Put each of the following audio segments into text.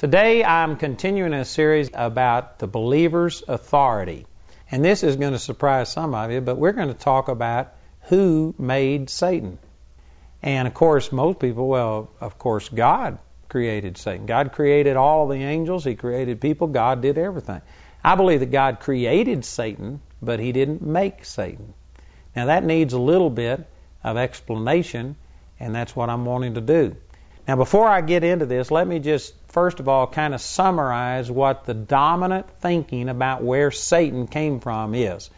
Today I'm continuing a series about the believer's authority. And this is going to surprise some of you, but we're going to talk about who made Satan. And of course, most people, well, of course, God created Satan. God created all the angels, He created people, God did everything. I believe that God created Satan, but He didn't make Satan. Now that needs a little bit of explanation, and that's what I'm wanting to do. Now, before I get into this, let me just first of all kind of summarize what the dominant thinking about where Satan came from is.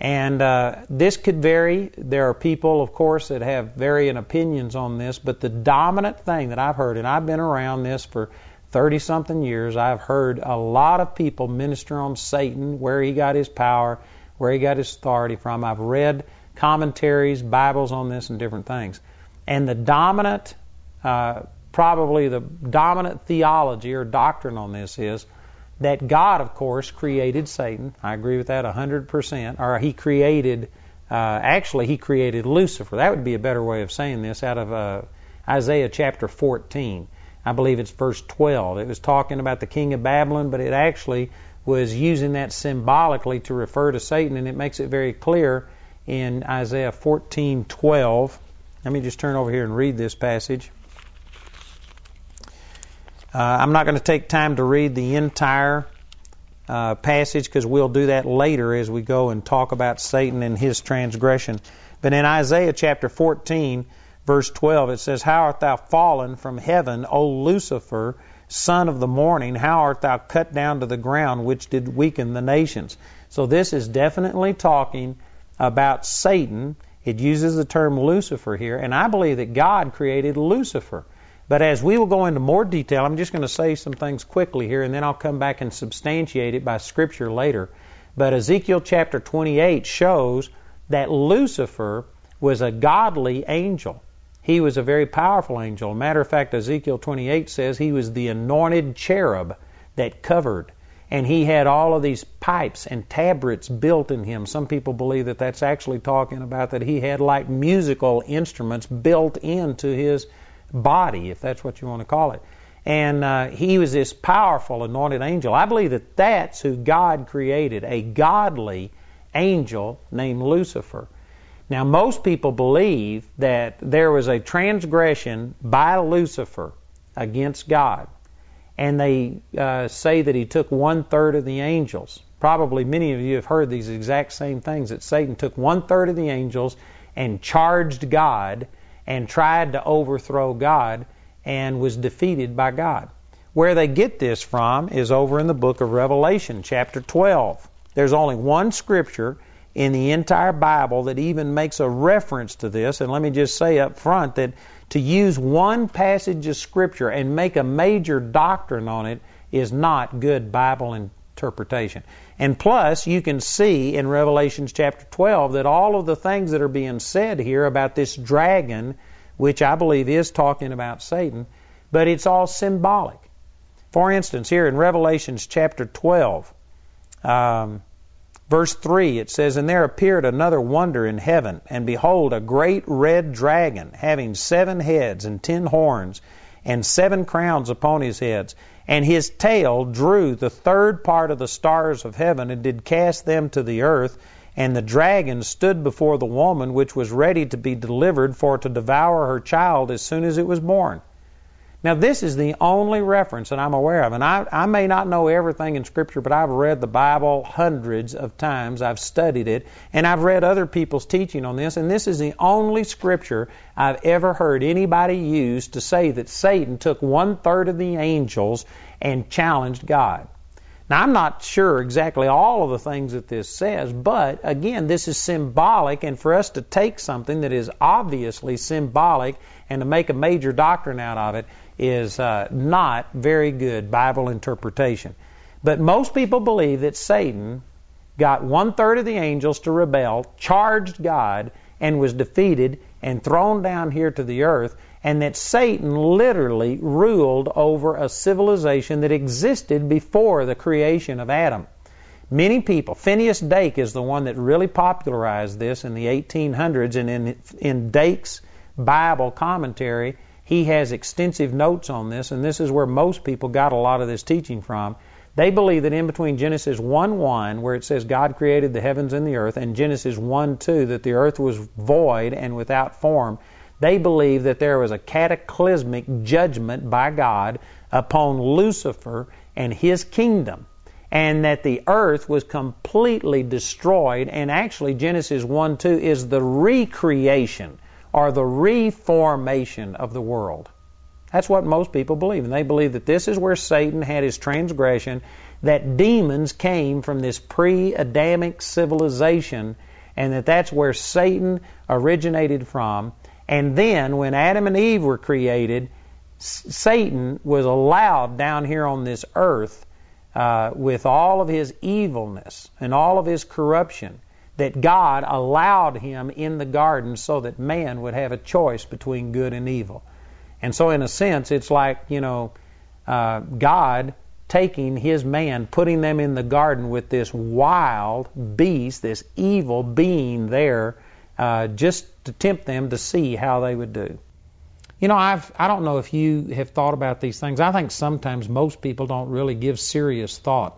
And uh, this could vary. There are people, of course, that have varying opinions on this, but the dominant thing that I've heard, and I've been around this for 30 something years, I've heard a lot of people minister on Satan, where he got his power, where he got his authority from. I've read commentaries, Bibles on this, and different things. And the dominant uh, probably the dominant theology or doctrine on this is that God, of course, created Satan. I agree with that 100%. Or he created, uh, actually, he created Lucifer. That would be a better way of saying this out of uh, Isaiah chapter 14. I believe it's verse 12. It was talking about the king of Babylon, but it actually was using that symbolically to refer to Satan, and it makes it very clear in Isaiah 14:12. Let me just turn over here and read this passage. Uh, I'm not going to take time to read the entire uh, passage because we'll do that later as we go and talk about Satan and his transgression. But in Isaiah chapter 14, verse 12, it says, How art thou fallen from heaven, O Lucifer, son of the morning? How art thou cut down to the ground, which did weaken the nations? So this is definitely talking about Satan. It uses the term Lucifer here, and I believe that God created Lucifer. But as we will go into more detail, I'm just going to say some things quickly here, and then I'll come back and substantiate it by Scripture later. But Ezekiel chapter 28 shows that Lucifer was a godly angel. He was a very powerful angel. Matter of fact, Ezekiel 28 says he was the anointed cherub that covered. And he had all of these pipes and tabrets built in him. Some people believe that that's actually talking about that he had like musical instruments built into his body, if that's what you want to call it. And uh, he was this powerful anointed angel. I believe that that's who God created, a godly angel named Lucifer. Now, most people believe that there was a transgression by Lucifer against God. And they uh, say that he took one third of the angels. Probably many of you have heard these exact same things that Satan took one third of the angels and charged God and tried to overthrow God and was defeated by God. Where they get this from is over in the book of Revelation, chapter 12. There's only one scripture in the entire Bible that even makes a reference to this. And let me just say up front that to use one passage of scripture and make a major doctrine on it is not good Bible interpretation. And plus, you can see in Revelations chapter 12 that all of the things that are being said here about this dragon, which I believe is talking about Satan, but it's all symbolic. For instance, here in Revelations chapter 12, um, verse 3, it says, And there appeared another wonder in heaven, and behold, a great red dragon, having seven heads and ten horns, and seven crowns upon his heads and his tail drew the third part of the stars of heaven and did cast them to the earth. And the dragon stood before the woman which was ready to be delivered for to devour her child as soon as it was born. Now, this is the only reference that I'm aware of. And I, I may not know everything in Scripture, but I've read the Bible hundreds of times. I've studied it. And I've read other people's teaching on this. And this is the only Scripture I've ever heard anybody use to say that Satan took one third of the angels and challenged God. Now, I'm not sure exactly all of the things that this says, but again, this is symbolic, and for us to take something that is obviously symbolic and to make a major doctrine out of it is uh, not very good Bible interpretation. But most people believe that Satan got one third of the angels to rebel, charged God, and was defeated and thrown down here to the earth, and that Satan literally ruled over a civilization that existed before the creation of Adam. Many people, Finis Dake is the one that really popularized this in the 1800s, and in, in Dake's Bible commentary, He has extensive notes on this, and this is where most people got a lot of this teaching from. They believe that in between Genesis 1 1, where it says God created the heavens and the earth, and Genesis 1 2, that the earth was void and without form, they believe that there was a cataclysmic judgment by God upon Lucifer and his kingdom, and that the earth was completely destroyed. And actually, Genesis 1 2 is the recreation or the reformation of the world. That's what most people believe. And they believe that this is where Satan had his transgression, that demons came from this pre Adamic civilization, and that that's where Satan originated from. And then, when Adam and Eve were created, Satan was allowed down here on this earth uh, with all of his evilness and all of his corruption that God allowed him in the garden so that man would have a choice between good and evil. And so, in a sense, it's like, you know, uh, God taking his man, putting them in the garden with this wild beast, this evil being there, uh, just to tempt them to see how they would do. You know, I've I don't know if you have thought about these things. I think sometimes most people don't really give serious thought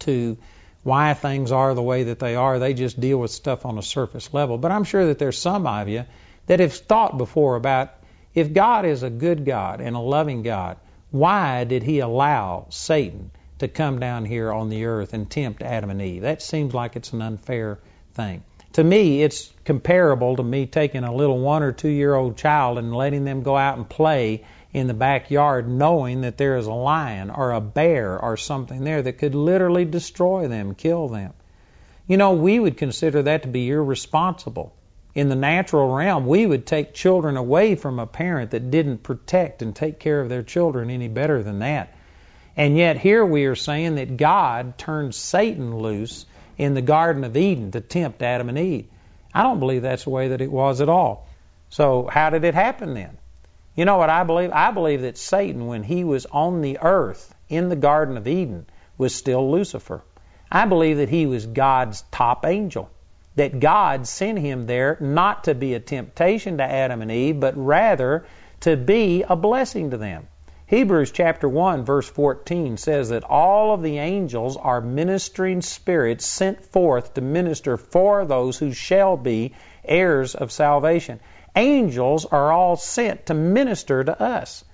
to why things are the way that they are. They just deal with stuff on a surface level. But I'm sure that there's some of you that have thought before about if God is a good God and a loving God, why did he allow Satan to come down here on the earth and tempt Adam and Eve? That seems like it's an unfair thing. To me, it's comparable to me taking a little one or two year old child and letting them go out and play in the backyard knowing that there is a lion or a bear or something there that could literally destroy them, kill them. You know, we would consider that to be irresponsible. In the natural realm, we would take children away from a parent that didn't protect and take care of their children any better than that. And yet, here we are saying that God turned Satan loose in the Garden of Eden to tempt Adam and Eve. I don't believe that's the way that it was at all. So, how did it happen then? You know what I believe? I believe that Satan, when he was on the earth in the Garden of Eden, was still Lucifer. I believe that he was God's top angel. That God sent him there not to be a temptation to Adam and Eve, but rather to be a blessing to them. Hebrews chapter 1 verse 14 says that all of the angels are ministering spirits sent forth to minister for those who shall be heirs of salvation angels are all sent to minister to us.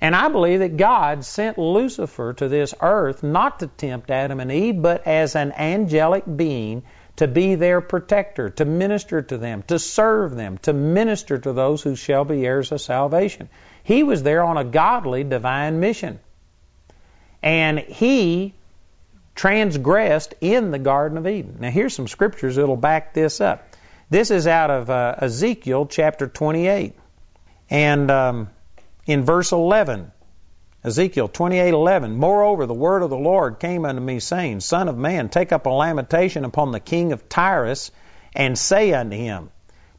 And I believe that God sent Lucifer to this earth not to tempt Adam and Eve, but as an angelic being to be their protector, to minister to them, to serve them, to minister to those who shall be heirs of salvation. He was there on a godly divine mission. And he transgressed in the Garden of Eden. Now, here's some scriptures that'll back this up. This is out of uh, Ezekiel chapter 28. And um, in verse 11, Ezekiel 28:11 Moreover the word of the Lord came unto me saying son of man take up a lamentation upon the king of Tyrus and say unto him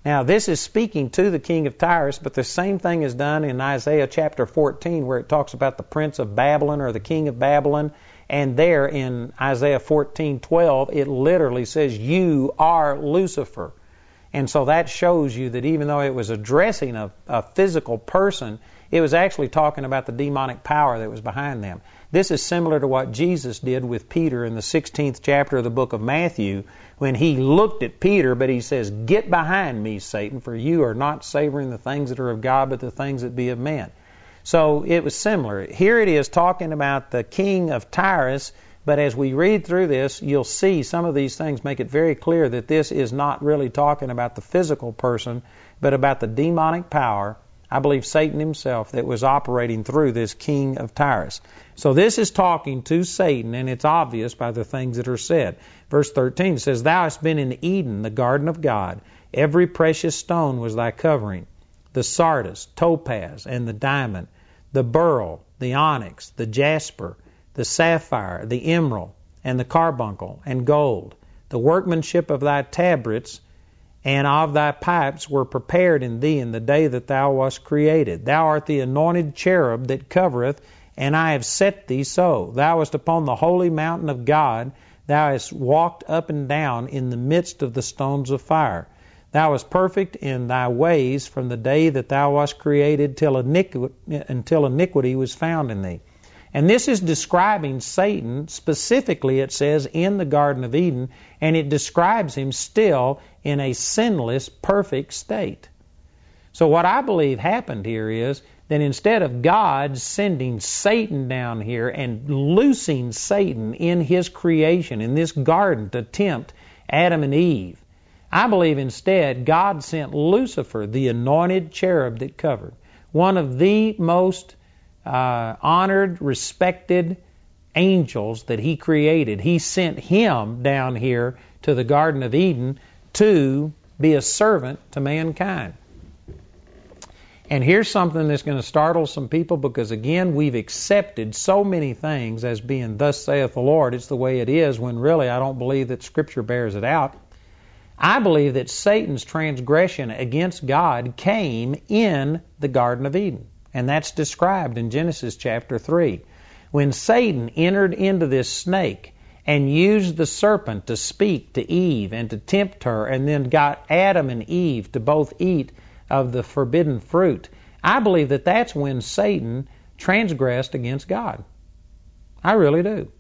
Now this is speaking to the king of Tyrus but the same thing is done in Isaiah chapter 14 where it talks about the prince of Babylon or the king of Babylon and there in Isaiah 14:12 it literally says you are Lucifer and so that shows you that even though it was addressing a, a physical person, it was actually talking about the demonic power that was behind them. This is similar to what Jesus did with Peter in the 16th chapter of the book of Matthew when he looked at Peter, but he says, Get behind me, Satan, for you are not savoring the things that are of God, but the things that be of men. So it was similar. Here it is talking about the king of Tyrus but as we read through this, you'll see some of these things make it very clear that this is not really talking about the physical person, but about the demonic power, I believe Satan himself, that was operating through this king of Tyrus. So this is talking to Satan, and it's obvious by the things that are said. Verse 13 says, Thou hast been in Eden, the garden of God. Every precious stone was thy covering the sardius, topaz, and the diamond, the beryl, the onyx, the jasper the sapphire, the emerald, and the carbuncle, and gold. The workmanship of thy tabrets and of thy pipes were prepared in thee in the day that thou wast created. Thou art the anointed cherub that covereth, and I have set thee so. Thou wast upon the holy mountain of God. Thou hast walked up and down in the midst of the stones of fire. Thou wast perfect in thy ways from the day that thou wast created till iniquity, until iniquity was found in thee. And this is describing Satan specifically, it says, in the Garden of Eden, and it describes him still in a sinless, perfect state. So, what I believe happened here is that instead of God sending Satan down here and loosing Satan in his creation, in this garden, to tempt Adam and Eve, I believe instead God sent Lucifer, the anointed cherub that covered, one of the most uh, honored, respected angels that he created. He sent him down here to the Garden of Eden to be a servant to mankind. And here's something that's going to startle some people because, again, we've accepted so many things as being, Thus saith the Lord, it's the way it is, when really I don't believe that Scripture bears it out. I believe that Satan's transgression against God came in the Garden of Eden. And that's described in Genesis chapter 3. When Satan entered into this snake and used the serpent to speak to Eve and to tempt her, and then got Adam and Eve to both eat of the forbidden fruit, I believe that that's when Satan transgressed against God. I really do.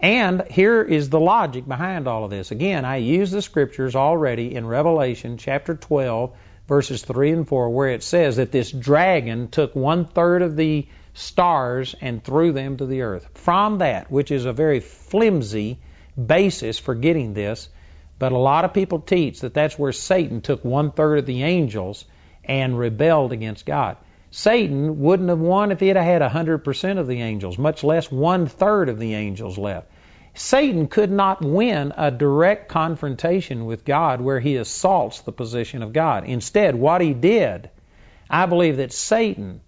And here is the logic behind all of this. Again, I use the scriptures already in Revelation chapter 12 verses 3 and 4, where it says that this dragon took one third of the stars and threw them to the earth. From that, which is a very flimsy basis for getting this, but a lot of people teach that that's where Satan took one third of the angels and rebelled against God. Satan wouldn't have won if he had had 100% of the angels, much less one third of the angels left. Satan could not win a direct confrontation with God where he assaults the position of God. Instead, what he did, I believe that Satan,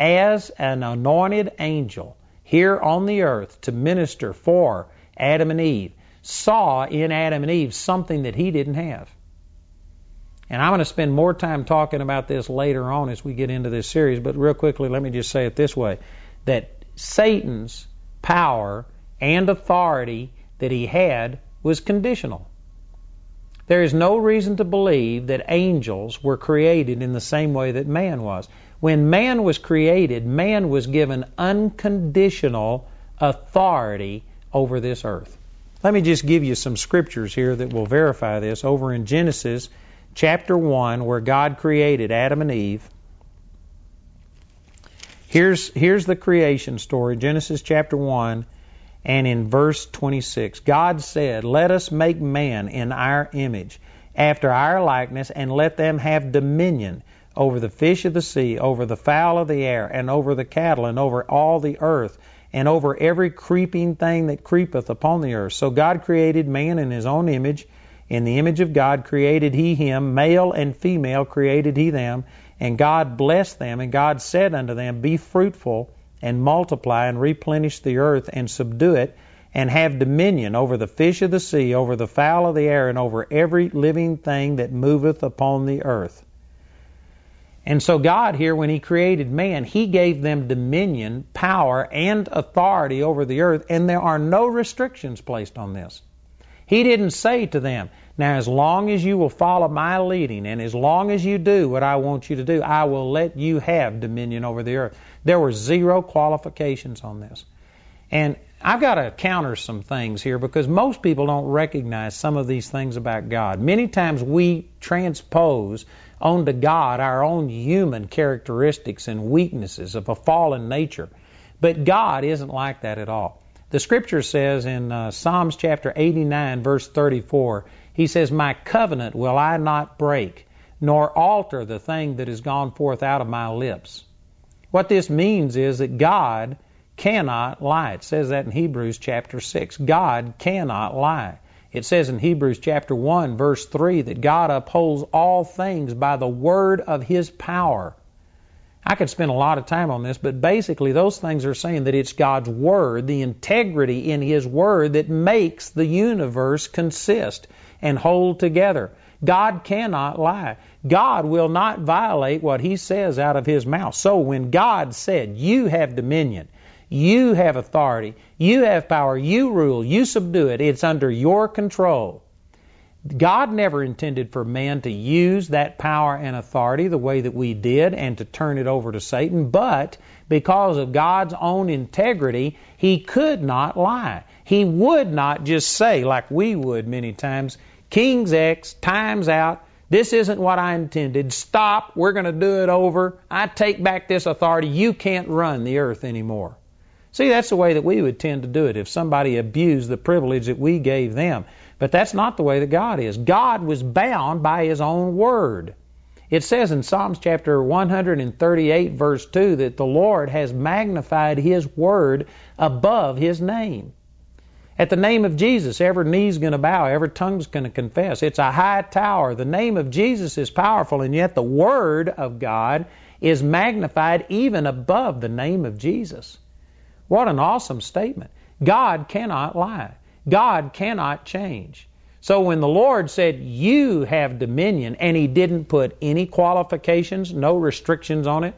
as an anointed angel here on the earth to minister for Adam and Eve, saw in Adam and Eve something that he didn't have. And I'm going to spend more time talking about this later on as we get into this series, but real quickly, let me just say it this way that Satan's power and authority that he had was conditional. There is no reason to believe that angels were created in the same way that man was. When man was created, man was given unconditional authority over this earth. Let me just give you some scriptures here that will verify this. Over in Genesis chapter 1, where God created Adam and Eve, here's, here's the creation story Genesis chapter 1 and in verse 26. God said, Let us make man in our image, after our likeness, and let them have dominion over the fish of the sea, over the fowl of the air, and over the cattle, and over all the earth, and over every creeping thing that creepeth upon the earth. So God created man in his own image. In the image of God created he him, male and female created he them. And God blessed them, and God said unto them, Be fruitful and multiply and replenish the earth and subdue it and have dominion over the fish of the sea, over the fowl of the air, and over every living thing that moveth upon the earth. And so, God here, when He created man, He gave them dominion, power, and authority over the earth, and there are no restrictions placed on this. He didn't say to them, Now, as long as you will follow my leading, and as long as you do what I want you to do, I will let you have dominion over the earth. There were zero qualifications on this. And I've got to counter some things here because most people don't recognize some of these things about God. Many times we transpose onto God our own human characteristics and weaknesses of a fallen nature. But God isn't like that at all. The scripture says in uh, Psalms chapter 89, verse 34, He says, My covenant will I not break, nor alter the thing that has gone forth out of my lips. What this means is that God cannot lie. It says that in Hebrews chapter 6. God cannot lie. It says in Hebrews chapter 1, verse 3, that God upholds all things by the word of his power. I could spend a lot of time on this, but basically, those things are saying that it's God's Word, the integrity in His Word, that makes the universe consist and hold together. God cannot lie. God will not violate what He says out of His mouth. So when God said, You have dominion, you have authority, you have power, you rule, you subdue it, it's under your control, God never intended for man to use that power and authority the way that we did and to turn it over to Satan, but because of God's own integrity, he could not lie. He would not just say, like we would many times, King's X, time's out, this isn't what I intended, stop, we're going to do it over, I take back this authority, you can't run the earth anymore. See, that's the way that we would tend to do it if somebody abused the privilege that we gave them. But that's not the way that God is. God was bound by His own word. It says in Psalms chapter 138, verse 2, that the Lord has magnified His word above His name. At the name of Jesus, every knee's going to bow, every tongue's going to confess. It's a high tower. The name of Jesus is powerful, and yet the Word of God is magnified even above the name of Jesus. What an awesome statement. God cannot lie. God cannot change. So when the Lord said, You have dominion, and He didn't put any qualifications, no restrictions on it,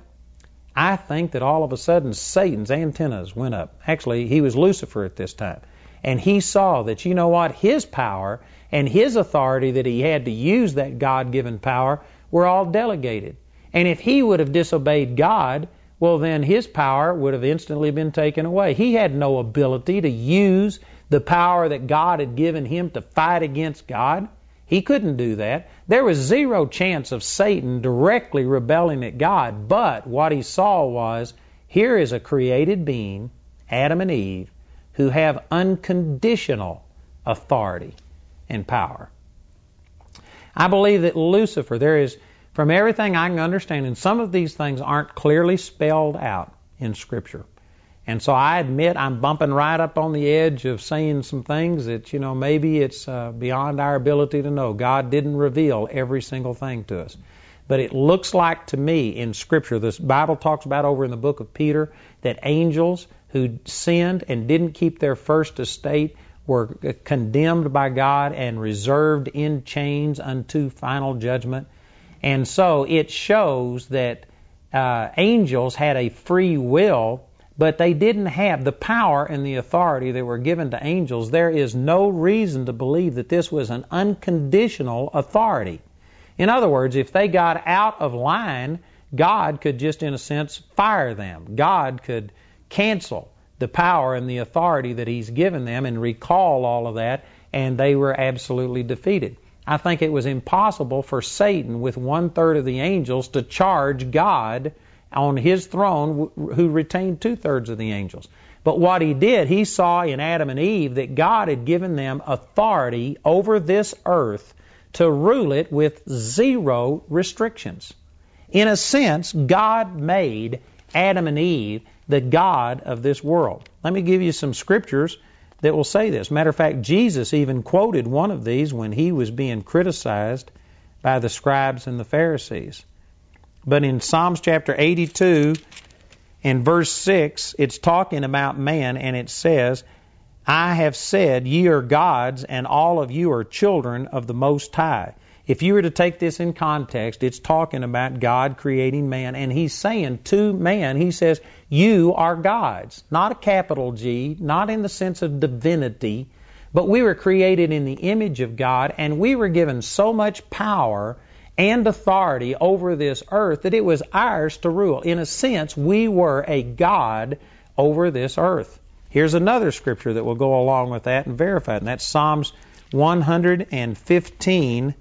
I think that all of a sudden Satan's antennas went up. Actually, he was Lucifer at this time. And he saw that, you know what, his power and his authority that he had to use that God given power were all delegated. And if he would have disobeyed God, well, then his power would have instantly been taken away. He had no ability to use the power that God had given him to fight against God. He couldn't do that. There was zero chance of Satan directly rebelling at God, but what he saw was here is a created being, Adam and Eve, who have unconditional authority and power. I believe that Lucifer, there is, from everything I can understand, and some of these things aren't clearly spelled out in Scripture. And so I admit I'm bumping right up on the edge of saying some things that, you know, maybe it's uh, beyond our ability to know. God didn't reveal every single thing to us. But it looks like to me in Scripture, this Bible talks about over in the book of Peter, that angels who sinned and didn't keep their first estate were condemned by God and reserved in chains unto final judgment. And so it shows that uh, angels had a free will but they didn't have the power and the authority that were given to angels. There is no reason to believe that this was an unconditional authority. In other words, if they got out of line, God could just, in a sense, fire them. God could cancel the power and the authority that He's given them and recall all of that, and they were absolutely defeated. I think it was impossible for Satan, with one third of the angels, to charge God on his throne who retained two thirds of the angels. But what he did, he saw in Adam and Eve that God had given them authority over this earth to rule it with zero restrictions. In a sense, God made Adam and Eve the God of this world. Let me give you some scriptures that will say this. Matter of fact, Jesus even quoted one of these when he was being criticized by the scribes and the Pharisees. But in Psalms chapter 82 in verse 6, it's talking about man, and it says, I have said, Ye are gods, and all of you are children of the Most High. If you were to take this in context, it's talking about God creating man, and He's saying to man, He says, You are gods. Not a capital G, not in the sense of divinity, but we were created in the image of God, and we were given so much power and authority over this earth that it was ours to rule. In a sense, we were a God over this earth. Here's another scripture that will go along with that and verify it, and that's Psalms 115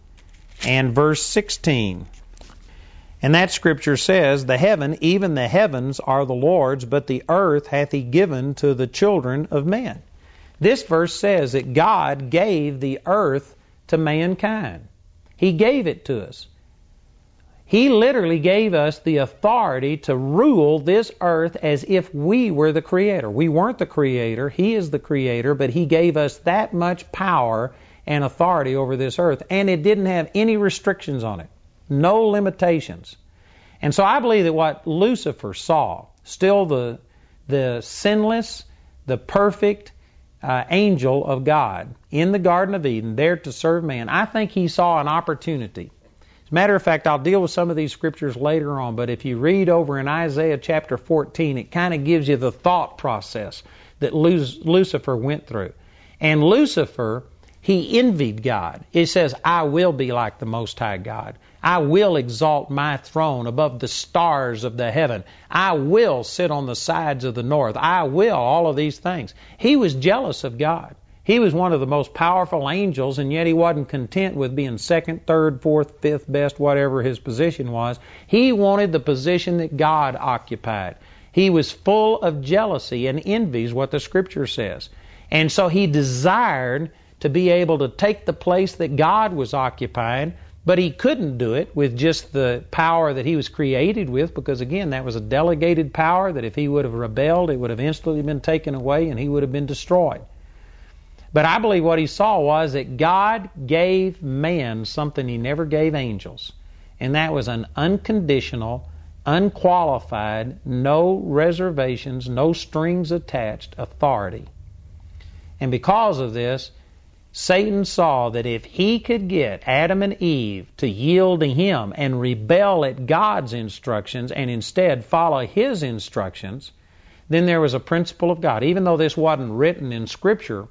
and verse 16. And that scripture says, The heaven, even the heavens, are the Lord's, but the earth hath he given to the children of men. This verse says that God gave the earth to mankind. He gave it to us. He literally gave us the authority to rule this earth as if we were the creator. We weren't the creator, He is the creator, but He gave us that much power and authority over this earth, and it didn't have any restrictions on it, no limitations. And so I believe that what Lucifer saw, still the, the sinless, the perfect, uh, angel of God in the Garden of Eden, there to serve man, I think he saw an opportunity. As a matter of fact, I'll deal with some of these scriptures later on, but if you read over in Isaiah chapter 14, it kind of gives you the thought process that Lucifer went through. And Lucifer He envied God. It says, I will be like the Most High God. I will exalt my throne above the stars of the heaven. I will sit on the sides of the north. I will, all of these things. He was jealous of God. He was one of the most powerful angels, and yet he wasn't content with being second, third, fourth, fifth best, whatever his position was. He wanted the position that God occupied. He was full of jealousy and envy, is what the scripture says. And so he desired to be able to take the place that God was occupying, but he couldn't do it with just the power that he was created with, because again, that was a delegated power that if he would have rebelled, it would have instantly been taken away and he would have been destroyed. But I believe what he saw was that God gave man something he never gave angels, and that was an unconditional, unqualified, no reservations, no strings attached authority. And because of this, Satan saw that if he could get Adam and Eve to yield to him and rebel at God's instructions and instead follow his instructions, then there was a principle of God. Even though this wasn't written in Scripture,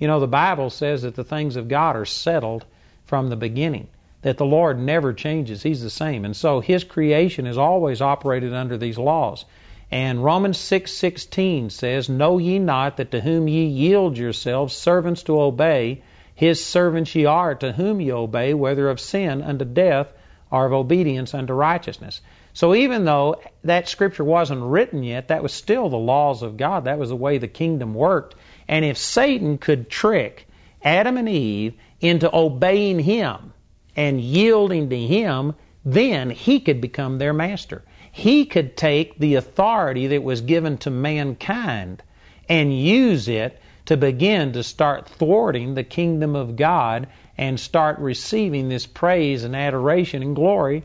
you know, the Bible says that the things of God are settled from the beginning, that the Lord never changes. He's the same. And so his creation has always operated under these laws. And Romans 6:16 says, "Know ye not that to whom ye yield yourselves servants to obey, his servants ye are to whom ye obey, whether of sin unto death or of obedience unto righteousness." So even though that scripture wasn't written yet, that was still the laws of God. That was the way the kingdom worked. And if Satan could trick Adam and Eve into obeying him and yielding to him, then he could become their master he could take the authority that was given to mankind and use it to begin to start thwarting the kingdom of God and start receiving this praise and adoration and glory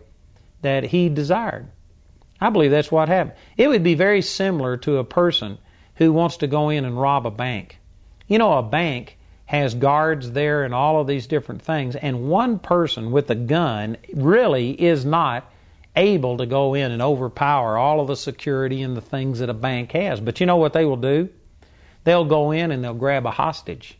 that he desired. I believe that's what happened. It would be very similar to a person who wants to go in and rob a bank. You know, a bank has guards there and all of these different things, and one person with a gun really is not able to go in and overpower all of the security and the things that a bank has. But you know what they will do? They'll go in and they'll grab a hostage.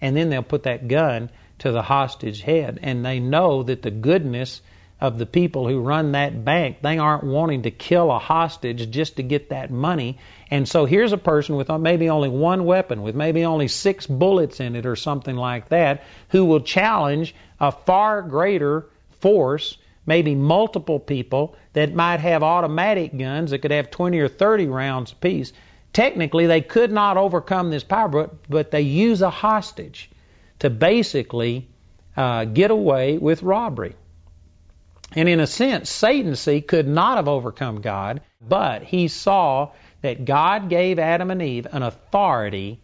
And then they'll put that gun to the hostage head. And they know that the goodness of the people who run that bank, they aren't wanting to kill a hostage just to get that money. And so here's a person with maybe only one weapon, with maybe only six bullets in it or something like that, who will challenge a far greater force maybe multiple people that might have automatic guns that could have 20 or 30 rounds apiece. Technically, they could not overcome this power, but, but they use a hostage to basically uh, get away with robbery. And in a sense, Satan, see, could not have overcome God, but he saw that God gave Adam and Eve an authority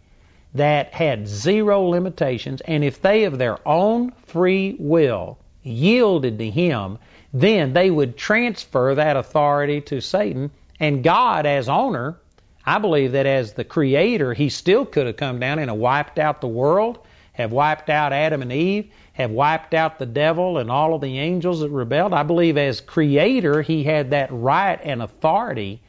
that had zero limitations, and if they of their own free will yielded to him, then they would transfer that authority to Satan. And God, as owner, I believe that as the creator, he still could have come down and have wiped out the world, have wiped out Adam and Eve, have wiped out the devil and all of the angels that rebelled. I believe as creator, he had that right and authority.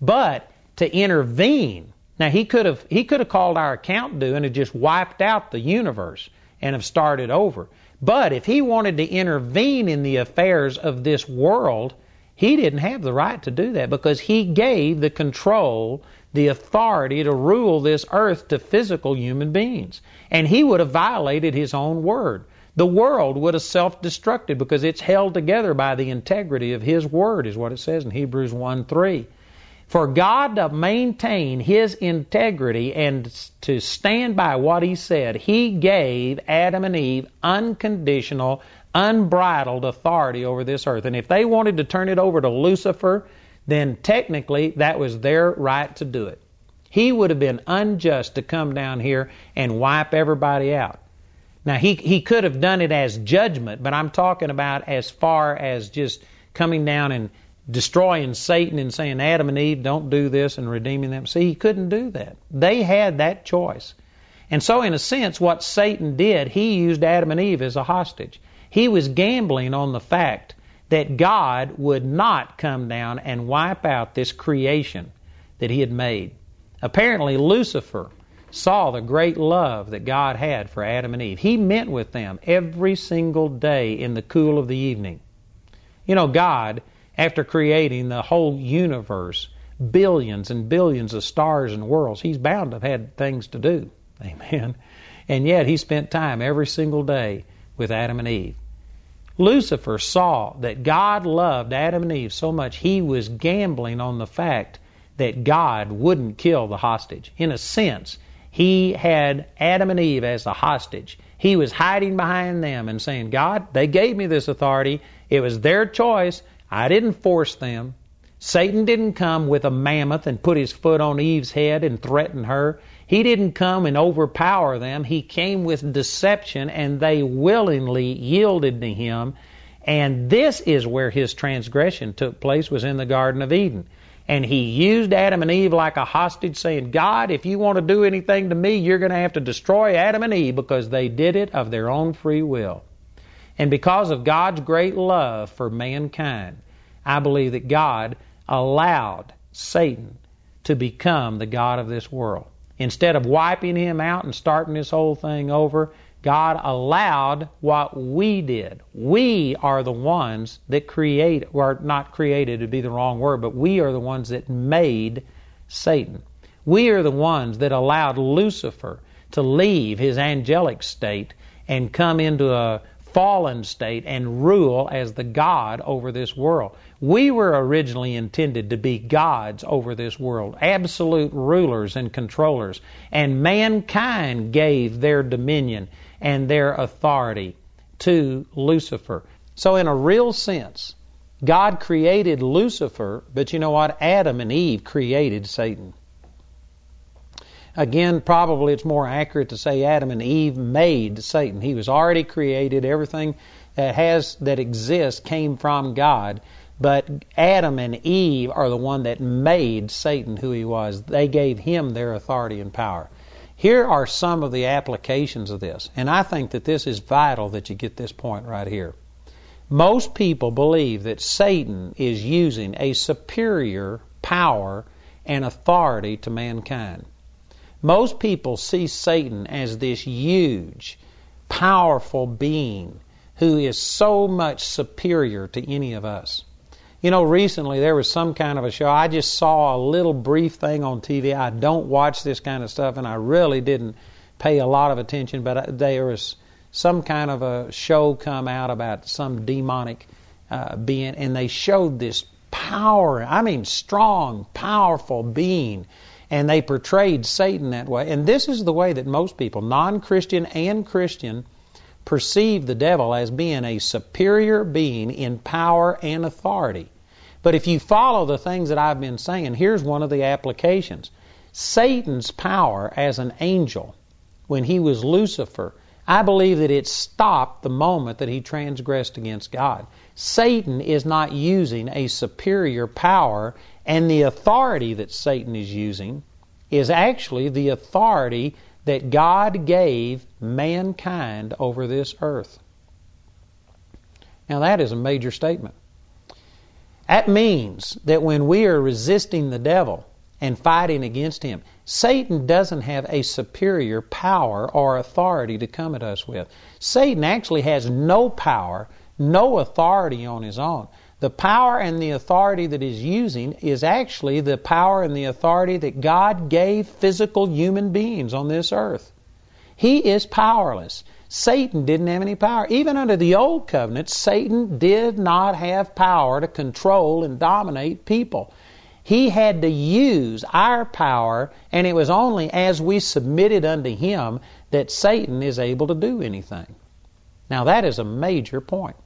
But to intervene, now he could have he could have called our account due and have just wiped out the universe and have started over. But if he wanted to intervene in the affairs of this world, he didn't have the right to do that because he gave the control, the authority to rule this earth to physical human beings. And he would have violated his own word. The world would have self destructed because it's held together by the integrity of his word, is what it says in Hebrews 1 3. For God to maintain His integrity and to stand by what He said, He gave Adam and Eve unconditional, unbridled authority over this earth. And if they wanted to turn it over to Lucifer, then technically that was their right to do it. He would have been unjust to come down here and wipe everybody out. Now, he, he could have done it as judgment, but I'm talking about as far as just coming down and destroying Satan and saying, Adam and Eve, don't do this, and redeeming them. See, he couldn't do that. They had that choice. And so, in a sense, what Satan did, he used Adam and Eve as a hostage. He was gambling on the fact that God would not come down and wipe out this creation that he had made. Apparently, Lucifer saw the great love that God had for Adam and Eve. He met with them every single day in the cool of the evening. You know, God, after creating the whole universe, billions and billions of stars and worlds, He's bound to have had things to do. Amen. And yet He spent time every single day with Adam and Eve. Lucifer saw that God loved Adam and Eve so much he was gambling on the fact that God wouldn't kill the hostage. In a sense, he had Adam and Eve as the hostage. He was hiding behind them and saying, God, they gave me this authority. It was their choice. I didn't force them. Satan didn't come with a mammoth and put his foot on Eve's head and threaten her. He didn't come and overpower them. He came with deception, and they willingly yielded to him. And this is where his transgression took place, was in the Garden of Eden. And he used Adam and Eve like a hostage, saying, God, if you want to do anything to me, you're going to have to destroy Adam and Eve because they did it of their own free will. And because of God's great love for mankind, I believe that God allowed Satan to become the God of this world. Instead of wiping him out and starting this whole thing over, God allowed what we did. We are the ones that create, or not created to be the wrong word, but we are the ones that made Satan. We are the ones that allowed Lucifer to leave his angelic state and come into a fallen state and rule as the God over this world. We were originally intended to be gods over this world, absolute rulers and controllers, and mankind gave their dominion and their authority to Lucifer. So, in a real sense, God created Lucifer, but you know what? Adam and Eve created Satan. Again, probably it's more accurate to say Adam and Eve made Satan. He was already created. Everything that has that exists came from God. But Adam and Eve are the one that made Satan who he was. They gave him their authority and power. Here are some of the applications of this, and I think that this is vital that you get this point right here. Most people believe that Satan is using a superior power and authority to mankind. Most people see Satan as this huge, powerful being who is so much superior to any of us. You know, recently there was some kind of a show. I just saw a little brief thing on TV. I don't watch this kind of stuff, and I really didn't pay a lot of attention, but there was some kind of a show come out about some demonic uh, being, and they showed this power, I mean, strong, powerful being and they portrayed Satan that way. And this is the way that most people, non Christian and Christian, perceive the devil as being a superior being in power and authority. But if you follow the things that I've been saying, here's one of the applications. Satan's power as an angel, when he was Lucifer, I believe that it stopped the moment that he transgressed against God. Satan is not using a superior power and the authority that Satan is using is actually the authority that God gave mankind over this earth. Now, that is a major statement. That means that when we are resisting the devil and fighting against him, Satan doesn't have a superior power or authority to come at us with. Satan actually has no power, no authority on his own. The power and the authority that he's using is actually the power and the authority that God gave physical human beings on this earth. He is powerless. Satan didn't have any power. Even under the old covenant, Satan did not have power to control and dominate people. He had to use our power, and it was only as we submitted unto him that Satan is able to do anything. Now, that is a major point.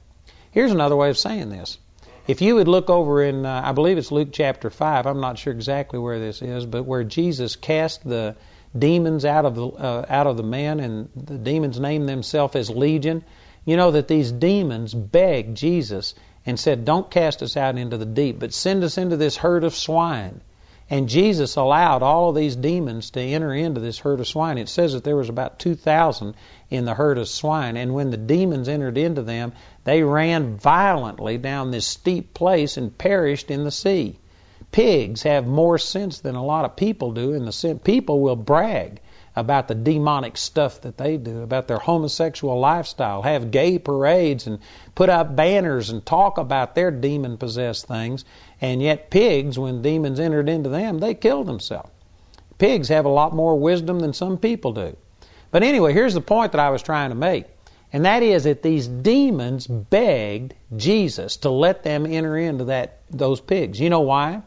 Here's another way of saying this. If you would look over in, uh, I believe it's Luke chapter 5, I'm not sure exactly where this is, but where Jesus cast the demons out of the, uh, out of the man and the demons named themselves as Legion, you know that these demons begged Jesus and said, Don't cast us out into the deep, but send us into this herd of swine. And Jesus allowed all of these demons to enter into this herd of swine. It says that there was about 2,000 in the herd of swine. And when the demons entered into them, they ran violently down this steep place and perished in the sea. Pigs have more sense than a lot of people do and the people will brag about the demonic stuff that they do, about their homosexual lifestyle, have gay parades and put up banners and talk about their demon possessed things. And yet, pigs, when demons entered into them, they killed themselves. Pigs have a lot more wisdom than some people do. But anyway, here's the point that I was trying to make. And that is that these demons begged Jesus to let them enter into that those pigs. You know why?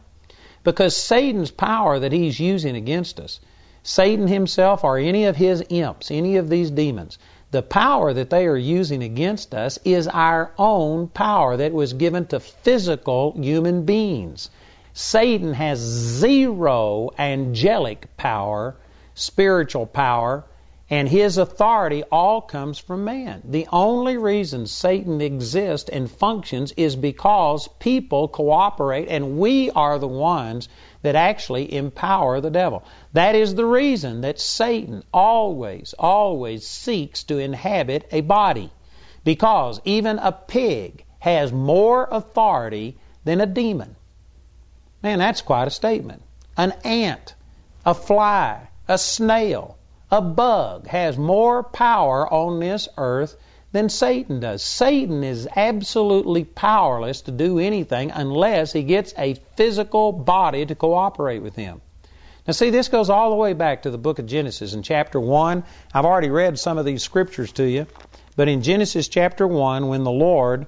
Because Satan's power that he's using against us Satan himself or any of his imps, any of these demons, the power that they are using against us is our own power that was given to physical human beings. Satan has zero angelic power, spiritual power, and his authority all comes from man. The only reason Satan exists and functions is because people cooperate, and we are the ones that actually empower the devil. That is the reason that Satan always, always seeks to inhabit a body. Because even a pig has more authority than a demon. Man, that's quite a statement. An ant, a fly, a snail, a bug has more power on this earth than Satan does. Satan is absolutely powerless to do anything unless he gets a physical body to cooperate with him. Now, see, this goes all the way back to the book of Genesis in chapter 1. I've already read some of these scriptures to you, but in Genesis chapter 1, when the Lord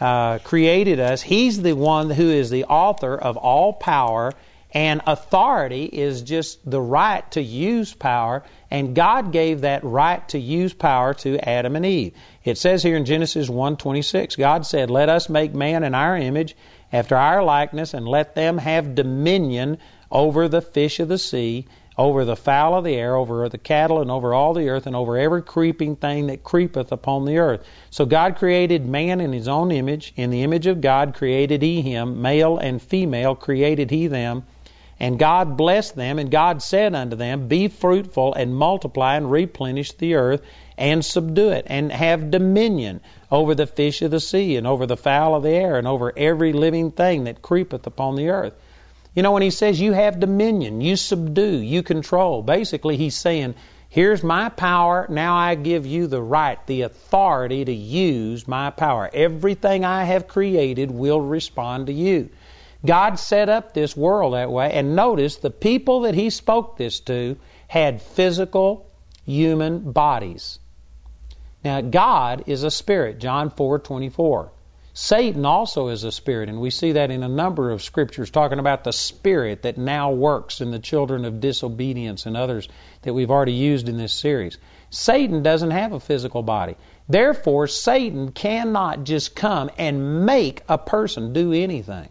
uh, created us, He's the one who is the author of all power and authority is just the right to use power, and God gave that right to use power to Adam and Eve. It says here in Genesis 1:26, God said, "Let us make man in our image, after our likeness, and let them have dominion over the fish of the sea, over the fowl of the air, over the cattle, and over all the earth, and over every creeping thing that creepeth upon the earth." So God created man in his own image. In the image of God created he him, male and female created he them. And God blessed them, and God said unto them, Be fruitful and multiply and replenish the earth and subdue it, and have dominion over the fish of the sea, and over the fowl of the air, and over every living thing that creepeth upon the earth. You know, when he says you have dominion, you subdue, you control, basically he's saying, Here's my power. Now I give you the right, the authority to use my power. Everything I have created will respond to you. God set up this world that way, and notice the people that He spoke this to had physical human bodies. Now, God is a spirit, John 4:24. Satan also is a spirit, and we see that in a number of scriptures talking about the spirit that now works in the children of disobedience and others that we've already used in this series. Satan doesn't have a physical body. Therefore, Satan cannot just come and make a person do anything.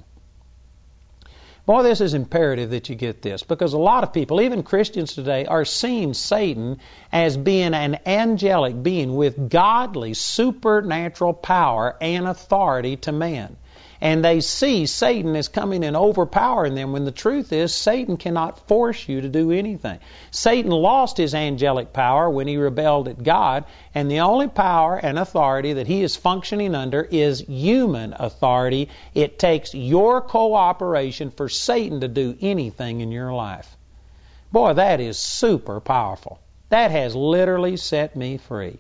Boy, this is imperative that you get this because a lot of people, even Christians today, are seeing Satan as being an angelic being with godly, supernatural power and authority to man and they see Satan is coming and overpowering them when the truth is Satan cannot force you to do anything. Satan lost his angelic power when he rebelled at God, and the only power and authority that he is functioning under is human authority. It takes your cooperation for Satan to do anything in your life. Boy, that is super powerful. That has literally set me free.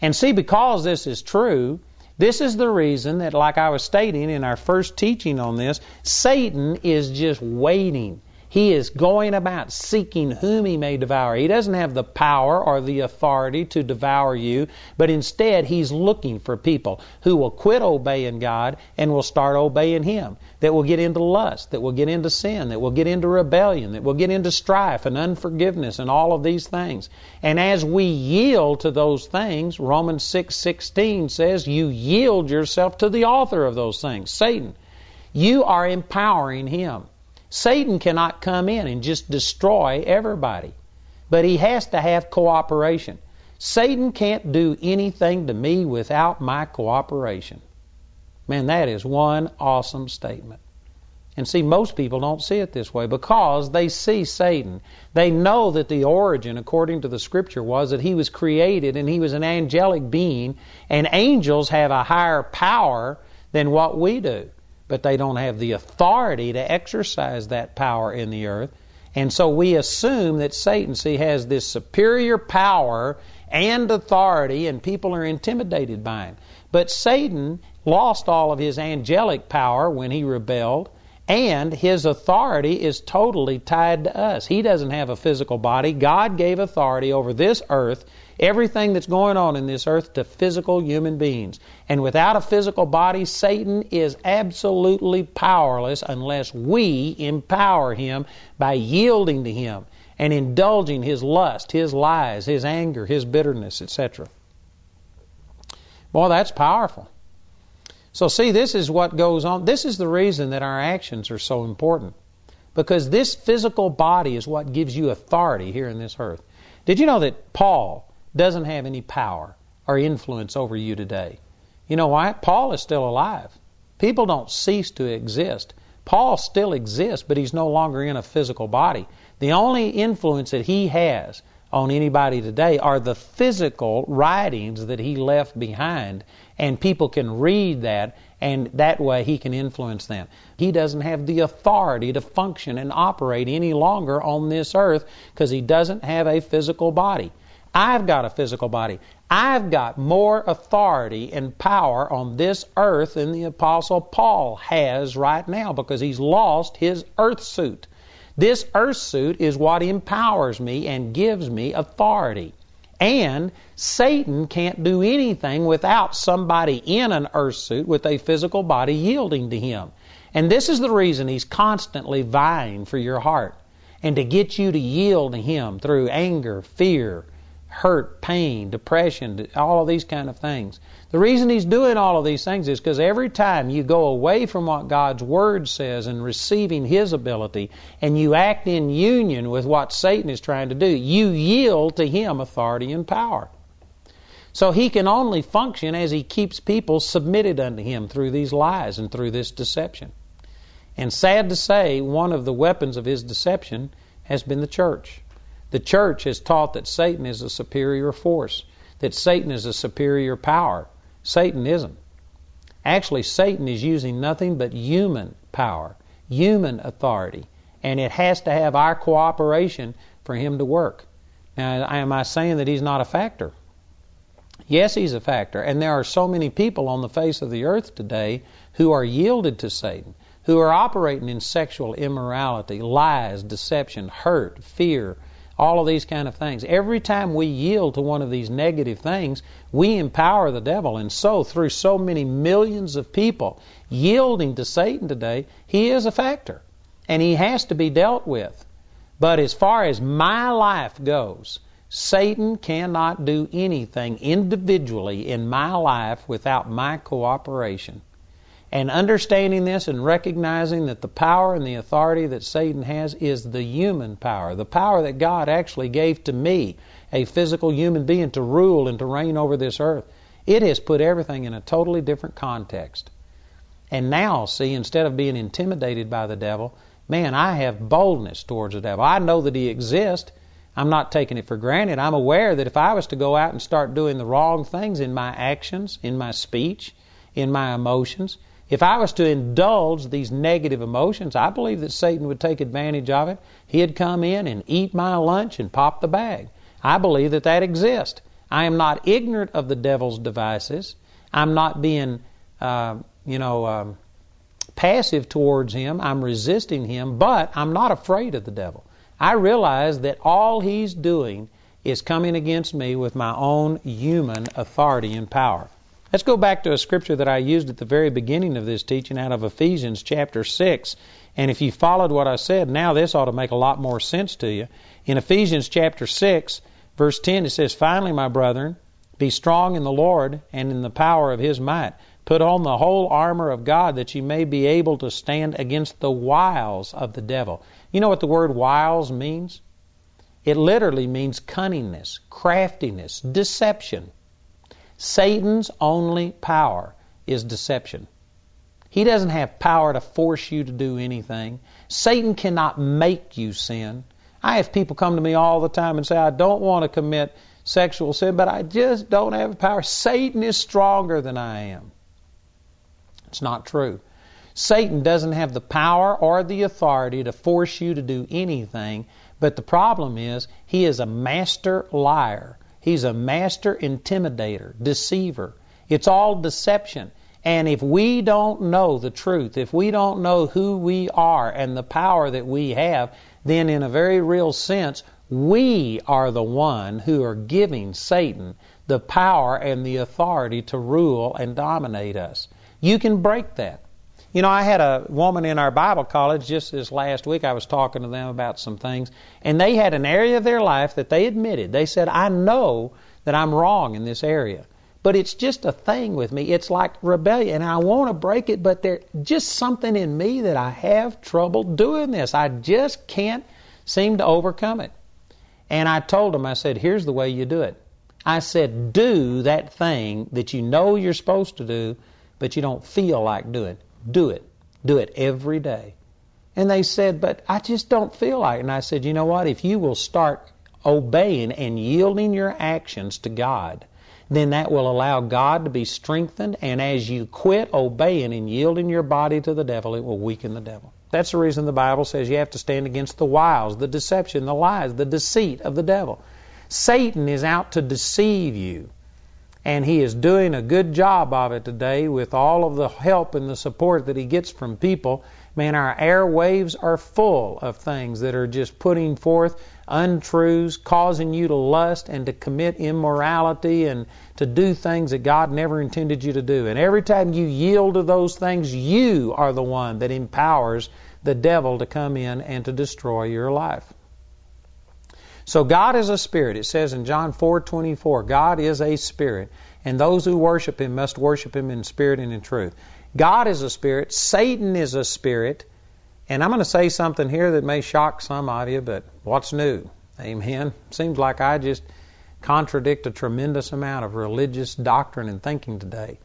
And see, because this is true, this is the reason that, like I was stating in our first teaching on this, Satan is just waiting. He is going about seeking whom he may devour. He doesn't have the power or the authority to devour you, but instead he's looking for people who will quit obeying God and will start obeying him that will get into lust, that will get into sin, that will get into rebellion, that will get into strife and unforgiveness and all of these things. And as we yield to those things, Romans 6:16 says, "You yield yourself to the author of those things, Satan. You are empowering him. Satan cannot come in and just destroy everybody, but he has to have cooperation. Satan can't do anything to me without my cooperation. Man, that is one awesome statement. And see, most people don't see it this way because they see Satan. They know that the origin, according to the scripture, was that he was created and he was an angelic being, and angels have a higher power than what we do. But they don't have the authority to exercise that power in the earth. And so we assume that Satan, see, has this superior power and authority, and people are intimidated by him. But Satan lost all of his angelic power when he rebelled, and his authority is totally tied to us. He doesn't have a physical body. God gave authority over this earth, everything that's going on in this earth, to physical human beings. And without a physical body, Satan is absolutely powerless unless we empower him by yielding to him and indulging his lust, his lies, his anger, his bitterness, etc. Boy, that's powerful. So, see, this is what goes on. This is the reason that our actions are so important. Because this physical body is what gives you authority here in this earth. Did you know that Paul doesn't have any power or influence over you today? You know why? Paul is still alive. People don't cease to exist. Paul still exists, but he's no longer in a physical body. The only influence that he has on anybody today are the physical writings that he left behind, and people can read that, and that way he can influence them. He doesn't have the authority to function and operate any longer on this earth because he doesn't have a physical body. I've got a physical body. I've got more authority and power on this earth than the Apostle Paul has right now because he's lost his earth suit. This earth suit is what empowers me and gives me authority. And Satan can't do anything without somebody in an earth suit with a physical body yielding to him. And this is the reason he's constantly vying for your heart and to get you to yield to him through anger, fear, hurt, pain, depression, all of these kind of things. The reason he's doing all of these things is because every time you go away from what God's Word says and receiving His ability, and you act in union with what Satan is trying to do, you yield to him authority and power. So he can only function as he keeps people submitted unto him through these lies and through this deception. And sad to say, one of the weapons of his deception has been the church. The church has taught that Satan is a superior force, that Satan is a superior power. Satan isn't. Actually, Satan is using nothing but human power, human authority, and it has to have our cooperation for him to work. Now, am I saying that he's not a factor? Yes, he's a factor. And there are so many people on the face of the earth today who are yielded to Satan, who are operating in sexual immorality, lies, deception, hurt, fear, all of these kind of things. Every time we yield to one of these negative things, we empower the devil. And so, through so many millions of people yielding to Satan today, he is a factor. And he has to be dealt with. But as far as my life goes, Satan cannot do anything individually in my life without my cooperation. And understanding this and recognizing that the power and the authority that Satan has is the human power, the power that God actually gave to me, a physical human being, to rule and to reign over this earth, it has put everything in a totally different context. And now, see, instead of being intimidated by the devil, man, I have boldness towards the devil. I know that he exists. I'm not taking it for granted. I'm aware that if I was to go out and start doing the wrong things in my actions, in my speech, in my emotions, if I was to indulge these negative emotions, I believe that Satan would take advantage of it. He'd come in and eat my lunch and pop the bag. I believe that that exists. I am not ignorant of the devil's devices. I'm not being, uh, you know, um, passive towards him. I'm resisting him, but I'm not afraid of the devil. I realize that all he's doing is coming against me with my own human authority and power. Let's go back to a scripture that I used at the very beginning of this teaching out of Ephesians chapter 6. And if you followed what I said, now this ought to make a lot more sense to you. In Ephesians chapter 6, verse 10, it says, Finally, my brethren, be strong in the Lord and in the power of his might. Put on the whole armor of God that you may be able to stand against the wiles of the devil. You know what the word wiles means? It literally means cunningness, craftiness, deception. Satan's only power is deception. He doesn't have power to force you to do anything. Satan cannot make you sin. I have people come to me all the time and say, I don't want to commit sexual sin, but I just don't have the power. Satan is stronger than I am. It's not true. Satan doesn't have the power or the authority to force you to do anything, but the problem is he is a master liar. He's a master intimidator, deceiver. It's all deception. And if we don't know the truth, if we don't know who we are and the power that we have, then in a very real sense, we are the one who are giving Satan the power and the authority to rule and dominate us. You can break that. You know, I had a woman in our Bible college just this last week. I was talking to them about some things, and they had an area of their life that they admitted. They said, I know that I'm wrong in this area, but it's just a thing with me. It's like rebellion, and I want to break it, but there's just something in me that I have trouble doing this. I just can't seem to overcome it. And I told them, I said, here's the way you do it. I said, do that thing that you know you're supposed to do, but you don't feel like doing. Do it. Do it every day. And they said, but I just don't feel like it. And I said, you know what? If you will start obeying and yielding your actions to God, then that will allow God to be strengthened. And as you quit obeying and yielding your body to the devil, it will weaken the devil. That's the reason the Bible says you have to stand against the wiles, the deception, the lies, the deceit of the devil. Satan is out to deceive you. And he is doing a good job of it today with all of the help and the support that he gets from people. Man, our airwaves are full of things that are just putting forth untruths, causing you to lust and to commit immorality and to do things that God never intended you to do. And every time you yield to those things, you are the one that empowers the devil to come in and to destroy your life. So God is a spirit. It says in John 4:24, God is a spirit, and those who worship him must worship him in spirit and in truth. God is a spirit, Satan is a spirit, and I'm going to say something here that may shock some of you, but what's new? Amen. Seems like I just contradict a tremendous amount of religious doctrine and thinking today.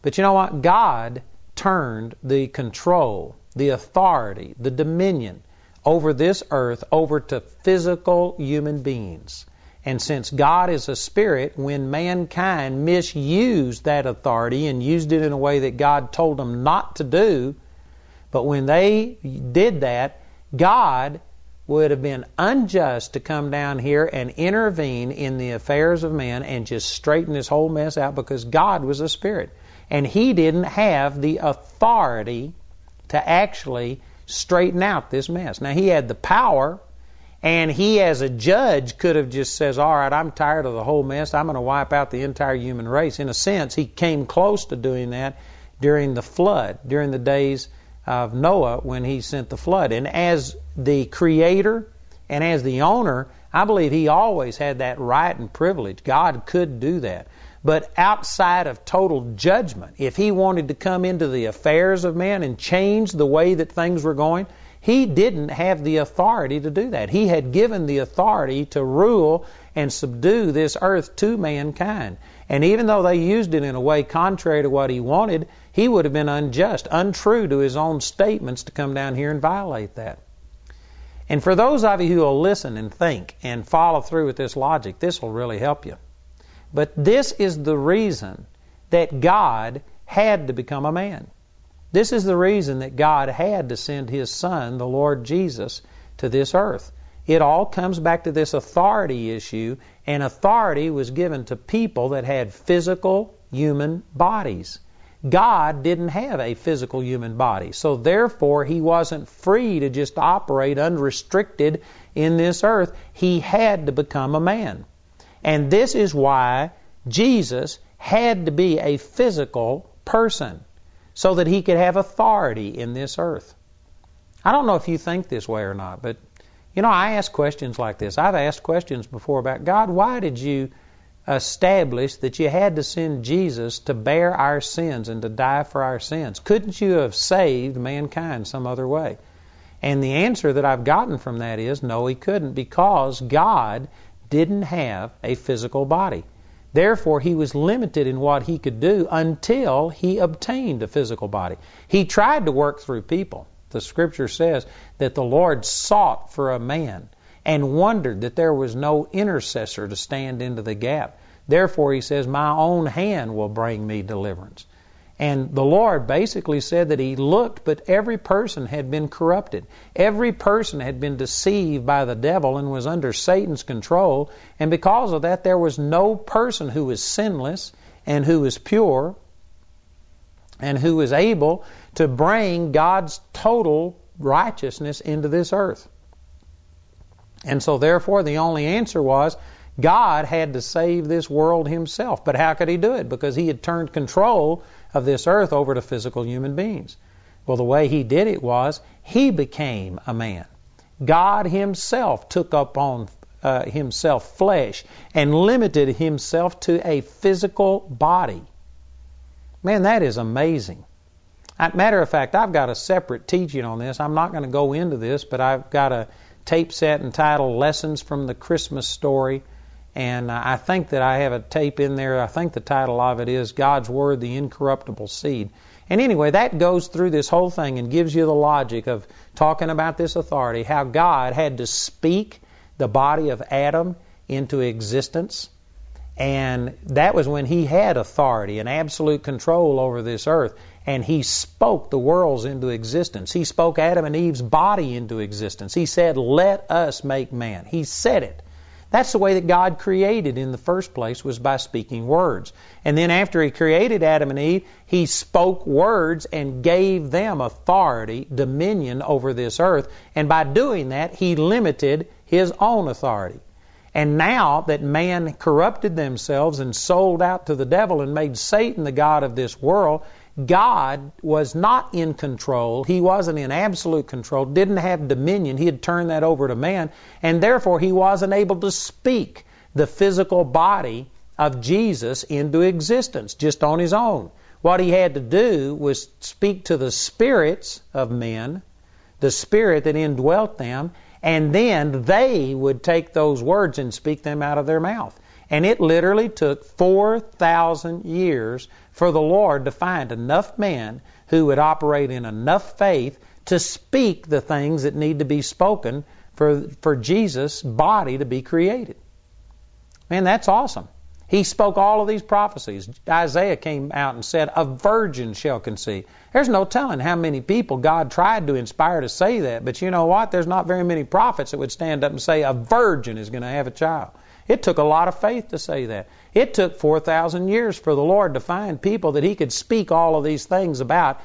But you know what? God turned the control, the authority, the dominion over this earth over to physical human beings. And since God is a spirit, when mankind misused that authority and used it in a way that God told them not to do, but when they did that, God would have been unjust to come down here and intervene in the affairs of man and just straighten this whole mess out because God was a spirit. And he didn't have the authority to actually straighten out this mess. Now he had the power, and he as a judge could have just says, "All right, I'm tired of the whole mess. I'm going to wipe out the entire human race." In a sense, he came close to doing that during the flood, during the days of Noah when he sent the flood. And as the creator and as the owner, I believe he always had that right and privilege. God could do that. But outside of total judgment, if he wanted to come into the affairs of men and change the way that things were going, he didn't have the authority to do that. He had given the authority to rule and subdue this earth to mankind. And even though they used it in a way contrary to what he wanted, he would have been unjust, untrue to his own statements to come down here and violate that. And for those of you who will listen and think and follow through with this logic, this will really help you. But this is the reason that God had to become a man. This is the reason that God had to send His Son, the Lord Jesus, to this earth. It all comes back to this authority issue, and authority was given to people that had physical human bodies. God didn't have a physical human body, so therefore He wasn't free to just operate unrestricted in this earth. He had to become a man. And this is why Jesus had to be a physical person so that he could have authority in this earth. I don't know if you think this way or not, but you know, I ask questions like this. I've asked questions before about God, why did you establish that you had to send Jesus to bear our sins and to die for our sins? Couldn't you have saved mankind some other way? And the answer that I've gotten from that is no, he couldn't because God didn't have a physical body. Therefore, he was limited in what he could do until he obtained a physical body. He tried to work through people. The scripture says that the Lord sought for a man and wondered that there was no intercessor to stand into the gap. Therefore, he says, My own hand will bring me deliverance. And the Lord basically said that He looked, but every person had been corrupted. Every person had been deceived by the devil and was under Satan's control. And because of that, there was no person who was sinless and who was pure and who was able to bring God's total righteousness into this earth. And so, therefore, the only answer was God had to save this world himself. But how could he do it? Because he had turned control of this earth over to physical human beings. Well, the way he did it was he became a man. God himself took up on uh, himself flesh and limited himself to a physical body. Man, that is amazing. Matter of fact, I've got a separate teaching on this. I'm not going to go into this, but I've got a tape set entitled Lessons from the Christmas Story. And I think that I have a tape in there. I think the title of it is God's Word, the Incorruptible Seed. And anyway, that goes through this whole thing and gives you the logic of talking about this authority, how God had to speak the body of Adam into existence. And that was when he had authority and absolute control over this earth. And he spoke the worlds into existence. He spoke Adam and Eve's body into existence. He said, Let us make man. He said it. That's the way that God created in the first place was by speaking words. And then after he created Adam and Eve, he spoke words and gave them authority, dominion over this earth. And by doing that, he limited his own authority. And now that man corrupted themselves and sold out to the devil and made Satan the God of this world, God was not in control. He wasn't in absolute control, didn't have dominion. He had turned that over to man, and therefore he wasn't able to speak the physical body of Jesus into existence just on his own. What he had to do was speak to the spirits of men, the spirit that indwelt them, and then they would take those words and speak them out of their mouth. And it literally took 4,000 years for the Lord to find enough men who would operate in enough faith to speak the things that need to be spoken for, for Jesus' body to be created. Man, that's awesome. He spoke all of these prophecies. Isaiah came out and said, A virgin shall conceive. There's no telling how many people God tried to inspire to say that, but you know what? There's not very many prophets that would stand up and say, A virgin is going to have a child. It took a lot of faith to say that. It took 4,000 years for the Lord to find people that He could speak all of these things about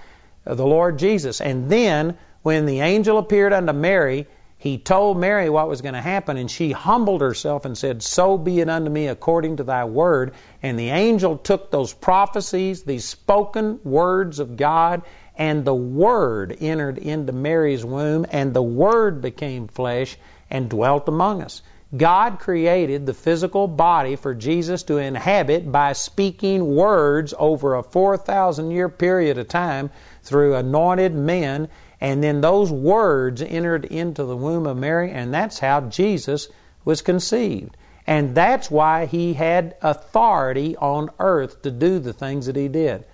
uh, the Lord Jesus. And then, when the angel appeared unto Mary, he told Mary what was going to happen, and she humbled herself and said, So be it unto me according to thy word. And the angel took those prophecies, these spoken words of God, and the word entered into Mary's womb, and the word became flesh and dwelt among us. God created the physical body for Jesus to inhabit by speaking words over a 4,000 year period of time through anointed men, and then those words entered into the womb of Mary, and that's how Jesus was conceived. And that's why he had authority on earth to do the things that he did.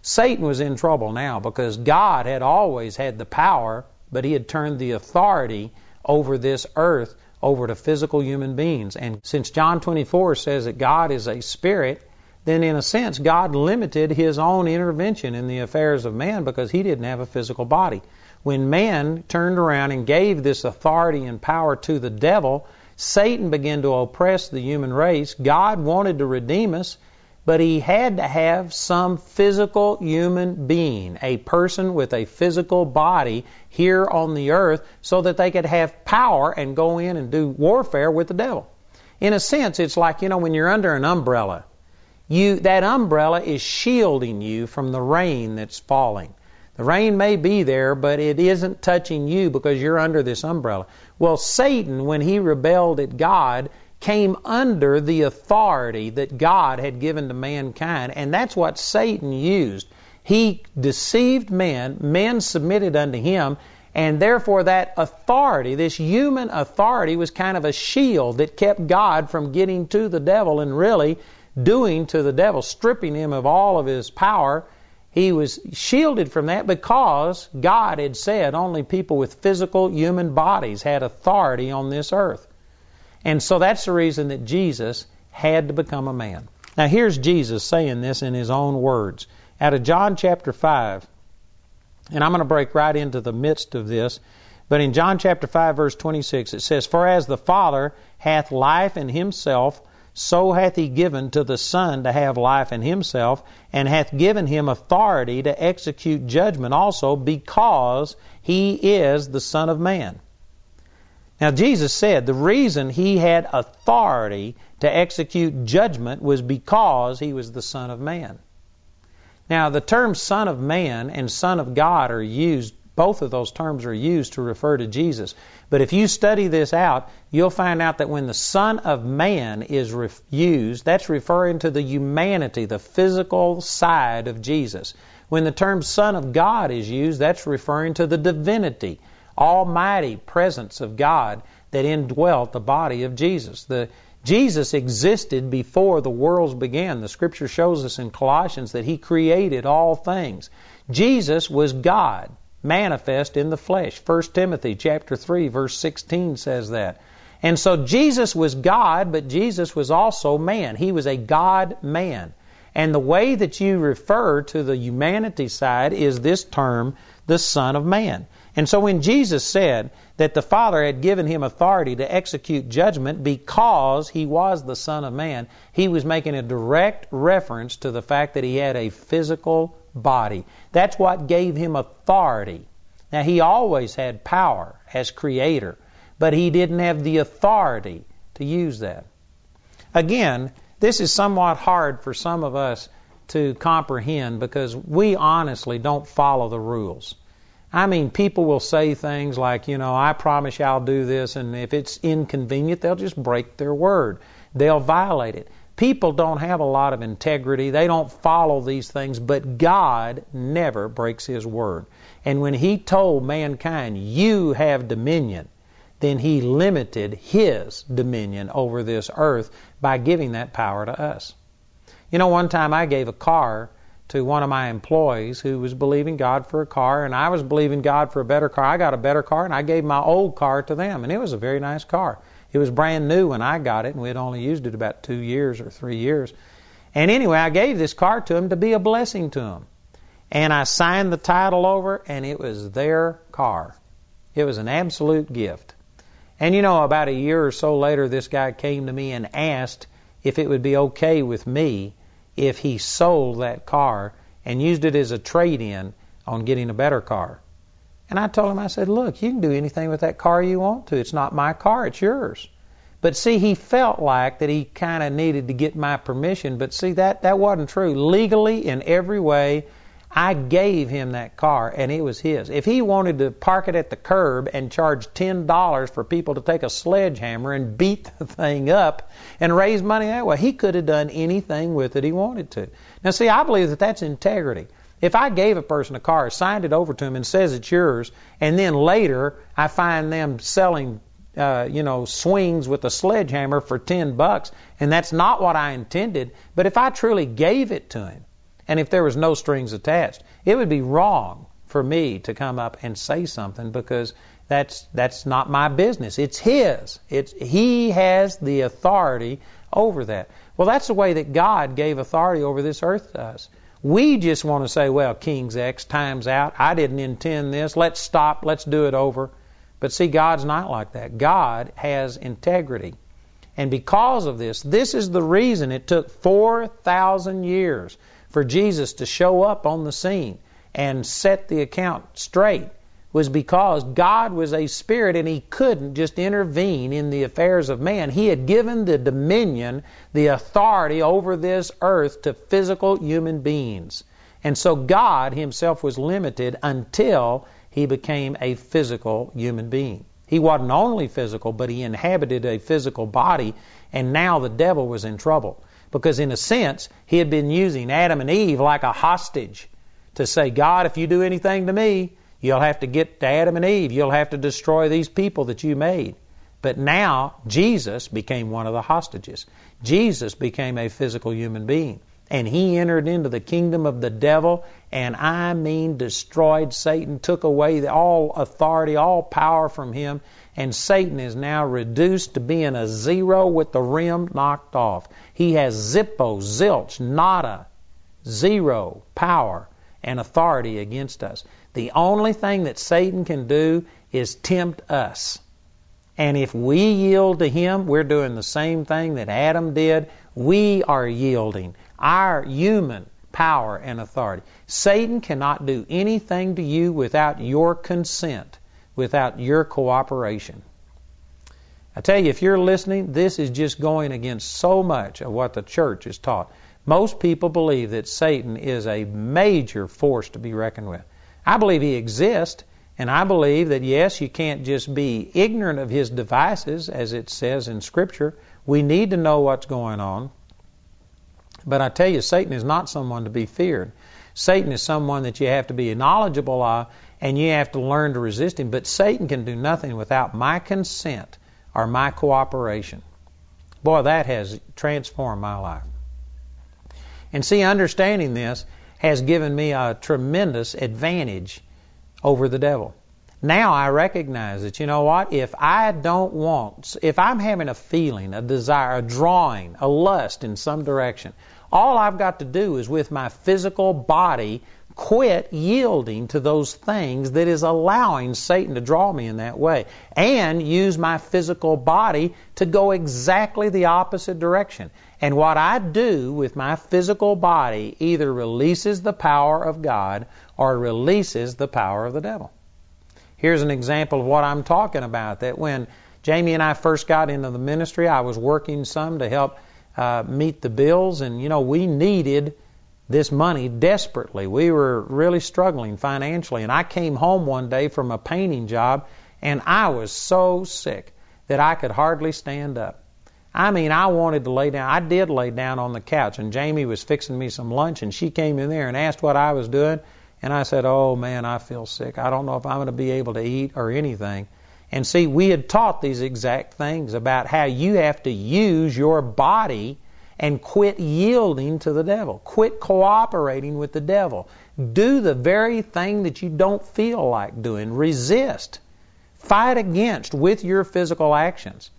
Satan was in trouble now because God had always had the power, but he had turned the authority over this earth over to physical human beings. And since John 24 says that God is a spirit, then in a sense, God limited his own intervention in the affairs of man because he didn't have a physical body. When man turned around and gave this authority and power to the devil, Satan began to oppress the human race. God wanted to redeem us, but he had to have some physical human being, a person with a physical body here on the earth, so that they could have power and go in and do warfare with the devil. In a sense, it's like, you know, when you're under an umbrella, you, that umbrella is shielding you from the rain that's falling. The rain may be there, but it isn't touching you because you're under this umbrella. Well, Satan, when he rebelled at God, came under the authority that God had given to mankind, and that's what Satan used. He deceived men, men submitted unto him, and therefore that authority, this human authority, was kind of a shield that kept God from getting to the devil and really doing to the devil, stripping him of all of his power. He was shielded from that because God had said only people with physical human bodies had authority on this earth. And so that's the reason that Jesus had to become a man. Now here's Jesus saying this in his own words. out of John chapter 5. And I'm going to break right into the midst of this. But in John chapter 5, verse 26, it says, For as the Father hath life in himself, so hath he given to the Son to have life in himself, and hath given him authority to execute judgment also, because he is the Son of Man. Now, Jesus said the reason he had authority to execute judgment was because he was the Son of Man. Now, the terms Son of Man and Son of God are used, both of those terms are used to refer to Jesus. But if you study this out, you'll find out that when the Son of Man is used, that's referring to the humanity, the physical side of Jesus. When the term Son of God is used, that's referring to the divinity, almighty presence of God that indwelt the body of Jesus. The Jesus existed before the worlds began. The scripture shows us in Colossians that he created all things. Jesus was God manifest in the flesh. 1 Timothy chapter 3 verse 16 says that. And so Jesus was God, but Jesus was also man. He was a God man. And the way that you refer to the humanity side is this term, the Son of Man. And so when Jesus said that the Father had given him authority to execute judgment because he was the Son of Man, he was making a direct reference to the fact that he had a physical body. That's what gave him authority. Now, he always had power as creator, but he didn't have the authority to use that. Again, this is somewhat hard for some of us to comprehend because we honestly don't follow the rules. I mean, people will say things like, you know, I promise you I'll do this, and if it's inconvenient, they'll just break their word. They'll violate it. People don't have a lot of integrity. They don't follow these things, but God never breaks His word. And when He told mankind, You have dominion, then He limited His dominion over this earth by giving that power to us. You know, one time I gave a car to one of my employees who was believing God for a car, and I was believing God for a better car. I got a better car, and I gave my old car to them, and it was a very nice car. It was brand new when I got it, and we had only used it about two years or three years. And anyway, I gave this car to them to be a blessing to them. And I signed the title over, and it was their car. It was an absolute gift. And you know, about a year or so later, this guy came to me and asked if it would be okay with me if he sold that car and used it as a trade in on getting a better car. And I told him, I said, look, you can do anything with that car you want to. It's not my car, it's yours. But see, he felt like that he kind of needed to get my permission. But see, that, that wasn't true. Legally, in every way, I gave him that car and it was his. If he wanted to park it at the curb and charge $10 for people to take a sledgehammer and beat the thing up and raise money that way, he could have done anything with it he wanted to. Now, see, I believe that that's integrity. If I gave a person a car, signed it over to him, and says it's yours, and then later I find them selling, uh, you know, swings with a sledgehammer for ten bucks, and that's not what I intended. But if I truly gave it to him, and if there was no strings attached, it would be wrong for me to come up and say something because that's that's not my business. It's his. It's he has the authority over that. Well, that's the way that God gave authority over this earth to us. We just want to say, well, King's X, time's out. I didn't intend this. Let's stop. Let's do it over. But see, God's not like that. God has integrity. And because of this, this is the reason it took 4,000 years for Jesus to show up on the scene and set the account straight was because God was a spirit and he couldn't just intervene in the affairs of man. He had given the dominion, the authority over this earth to physical human beings. And so God himself was limited until he became a physical human being. He wasn't only physical, but he inhabited a physical body, and now the devil was in trouble. Because in a sense, he had been using Adam and Eve like a hostage to say, God, if you do anything to me, You'll have to get to Adam and Eve. You'll have to destroy these people that you made. But now Jesus became one of the hostages. Jesus became a physical human being. And he entered into the kingdom of the devil, and I mean destroyed Satan, took away all authority, all power from him, and Satan is now reduced to being a zero with the rim knocked off. He has zippo, zilch, nada, Zero power and authority against us. The only thing that Satan can do is tempt us. And if we yield to him, we're doing the same thing that Adam did. We are yielding our human power and authority. Satan cannot do anything to you without your consent, without your cooperation. I tell you, if you're listening, this is just going against so much of what the church is taught. Most people believe that Satan is a major force to be reckoned with. I believe he exists, and I believe that yes, you can't just be ignorant of his devices, as it says in Scripture. We need to know what's going on. But I tell you, Satan is not someone to be feared. Satan is someone that you have to be knowledgeable of, and you have to learn to resist him. But Satan can do nothing without my consent or my cooperation. Boy, that has transformed my life. And see, understanding this has given me a tremendous advantage over the devil. Now I recognize that, you know what? If I don't want, if I'm having a feeling, a desire, a drawing, a lust in some direction, all I've got to do is with my physical body quit yielding to those things that is allowing Satan to draw me in that way and use my physical body to go exactly the opposite direction. And what I do with my physical body either releases the power of God or releases the power of the devil. Here's an example of what I'm talking about that when Jamie and I first got into the ministry, I was working some to help uh, meet the bills, and you know, we needed this money desperately. We were really struggling financially. And I came home one day from a painting job and I was so sick that I could hardly stand up. I mean, I wanted to lay down. I did lay down on the couch and Jamie was fixing me some lunch and she came in there and asked what I was doing. And I said, Oh man, I feel sick. I don't know if I'm going to be able to eat or anything. And see, we had taught these exact things about how you have to use your body and quit yielding to the devil. Quit cooperating with the devil. Do the very thing that you don't feel like doing. Resist. Fight against with your physical actions.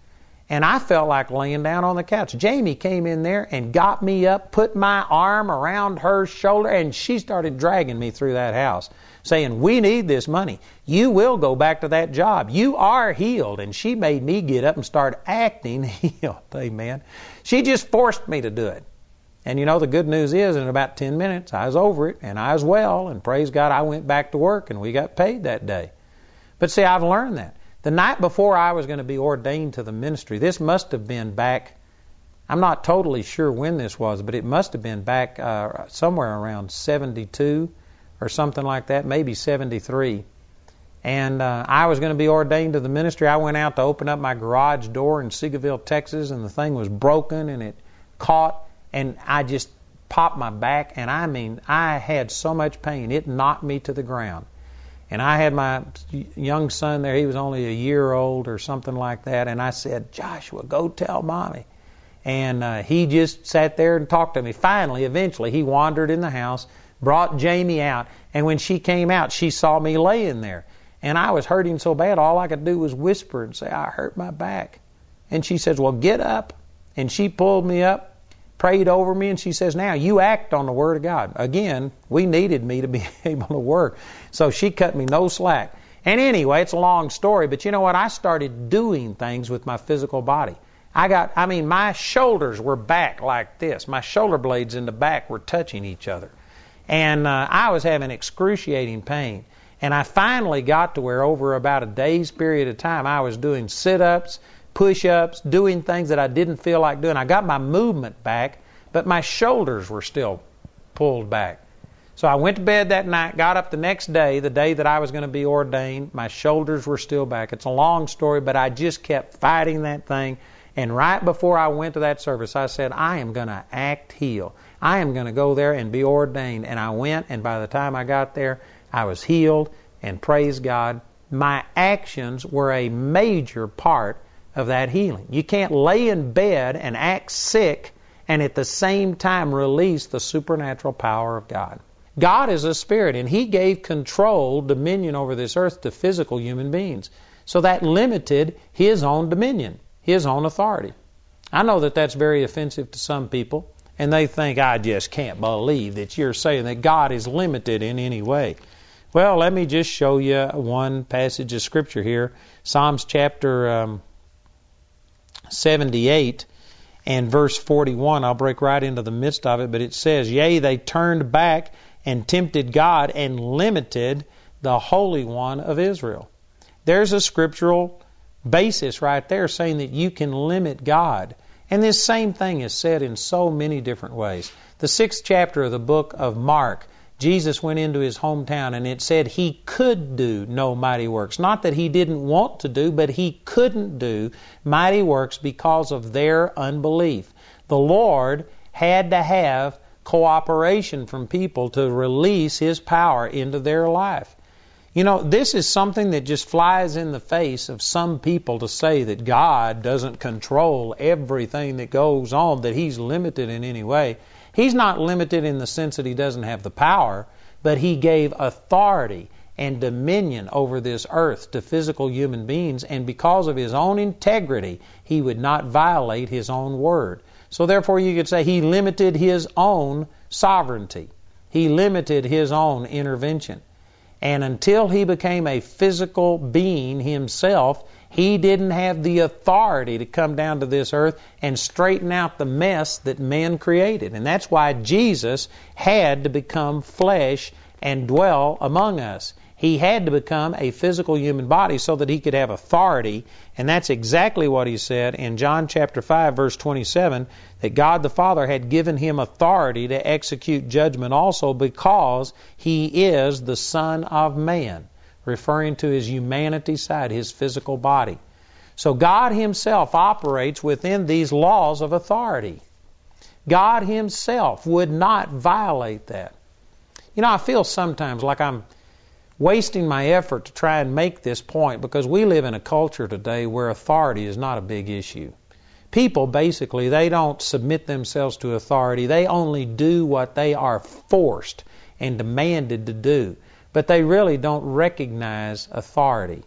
And I felt like laying down on the couch. Jamie came in there and got me up, put my arm around her shoulder, and she started dragging me through that house saying, We need this money. You will go back to that job. You are healed. And she made me get up and start acting healed. Amen. She just forced me to do it. And you know, the good news is, in about 10 minutes, I was over it and I was well. And praise God, I went back to work and we got paid that day. But see, I've learned that. The night before I was going to be ordained to the ministry, this must have been back, I'm not totally sure when this was, but it must have been back uh, somewhere around 72 or something like that, maybe 73. And uh, I was going to be ordained to the ministry. I went out to open up my garage door in Seagoville, Texas, and the thing was broken and it caught, and I just popped my back. And I mean, I had so much pain, it knocked me to the ground. And I had my young son there. He was only a year old or something like that. And I said, Joshua, go tell mommy. And uh, he just sat there and talked to me. Finally, eventually, he wandered in the house brought Jamie out, and when she came out, she saw me laying there. And I was hurting so bad, all I could do was whisper and say, I hurt my back. And she says, Well, get up. And she pulled me up, prayed over me, and she says, Now you act on the Word of God. Again, we needed me to be able to work. So she cut me no slack. And anyway, it's a long story, but you know what? I started doing things with my physical body. I got, I mean, my shoulders were back like this. My shoulder blades in the back were touching each other. And uh, I was having excruciating pain. And I finally got to where, over about a day's period of time, I was doing sit ups, push ups, doing things that I didn't feel like doing. I got my movement back, but my shoulders were still pulled back. So I went to bed that night, got up the next day, the day that I was going to be ordained. My shoulders were still back. It's a long story, but I just kept fighting that thing. And right before I went to that service, I said, I am going to act heal. I am going to go there and be ordained. And I went, and by the time I got there, I was healed, and praise God, my actions were a major part of that healing. You can't lay in bed and act sick and at the same time release the supernatural power of God. God is a spirit, and He gave control, dominion over this earth to physical human beings. So that limited His own dominion, His own authority. I know that that's very offensive to some people. and they think, I just can't believe that you're saying that God is limited in any way. Well, let me just show you one passage of Scripture here Psalms chapter um, 78 and verse 41. I'll break right into the midst of it, but it says, Yea, they turned back and tempted God and limited the Holy One of Israel. There's a scriptural basis right there saying that you can limit God. And this same thing is said in so many different ways. The sixth chapter of the book of Mark, Jesus went into his hometown and it said he could do no mighty works. Not that he didn't want to do, but he couldn't do mighty works because of their unbelief. The Lord had to have cooperation from people to release his power into their life. You know, this is something that just flies in the face of some people to say that God doesn't control everything that goes on, that He's limited in any way. He's not limited in the sense that He doesn't have the power, but He gave authority and dominion over this earth to physical human beings, and because of His own integrity, He would not violate His own word. So therefore, you could say He limited His own sovereignty. He limited His own intervention. And until he became a physical being himself, he didn't have the authority to come down to this earth and straighten out the mess that men created. And that's why Jesus had to become flesh and dwell among us. He had to become a physical human body so that he could have authority. And that's exactly what he said in John chapter 5 verse 27 that God the Father had given him authority to execute judgment also because he is the son of man, referring to his humanity side, his physical body. So God himself operates within these laws of authority. God himself would not violate that. You know, I feel sometimes like I'm wasting my effort to try and make this point because we live in a culture today where authority is not a big issue. People basically, they don't submit themselves to authority. They only do what they are forced and demanded to do. But they really don't recognize authority.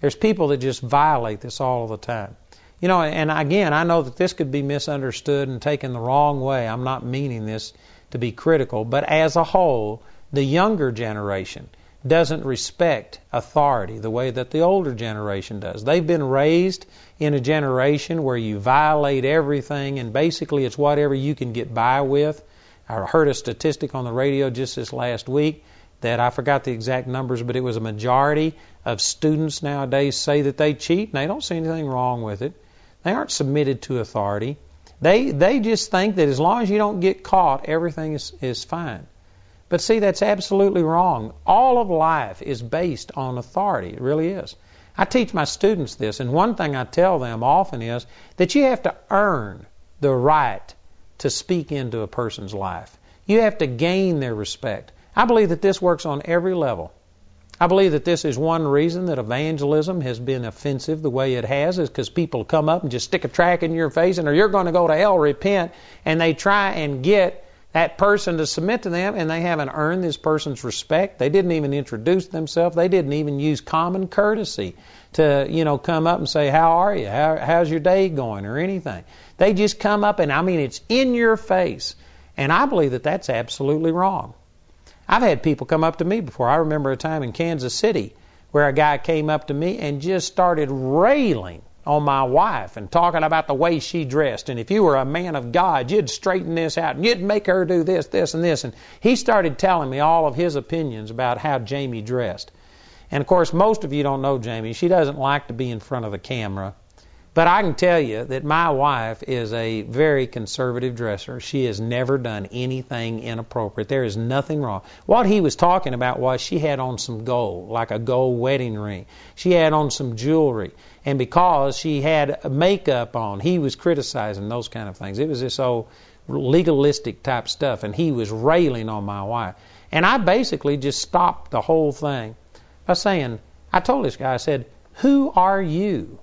There's people that just violate this all the time. You know, and again, I know that this could be misunderstood and taken the wrong way. I'm not meaning this to be critical, but as a whole, the younger generation, doesn't respect authority the way that the older generation does. They've been raised in a generation where you violate everything and basically it's whatever you can get by with. I heard a statistic on the radio just this last week that I forgot the exact numbers, but it was a majority of students nowadays say that they cheat and they don't see anything wrong with it. They aren't submitted to authority. They they just think that as long as you don't get caught, everything is, is fine. But see, that's absolutely wrong. All of life is based on authority. It really is. I teach my students this, and one thing I tell them often is that you have to earn the right to speak into a person's life. You have to gain their respect. I believe that this works on every level. I believe that this is one reason that evangelism has been offensive the way it has, is because people come up and just stick a track in your face and or you're going to go to hell, repent, and they try and get that person to submit to them, and they haven't earned this person's respect. They didn't even introduce themselves. They didn't even use common courtesy to, you know, come up and say, "How are you? How, how's your day going?" or anything. They just come up, and I mean, it's in your face. And I believe that that's absolutely wrong. I've had people come up to me before. I remember a time in Kansas City where a guy came up to me and just started railing on my wife and talking about the way she dressed. And if you were a man of God, you'd straighten this out and you'd make her do this, this, and this. And he started telling me all of his opinions about how Jamie dressed. And of course, most of you don't know Jamie. She doesn't like to be in front of the camera. But I can tell you that my wife is a very conservative dresser. She has never done anything inappropriate. There is nothing wrong. What he was talking about was she had on some gold, like a gold wedding ring. She had on some jewelry. And because she had makeup on, he was criticizing those kind of things. It was this old legalistic type stuff, and he was railing on my wife. And I basically just stopped the whole thing by saying, I told this guy, I said, Who are you?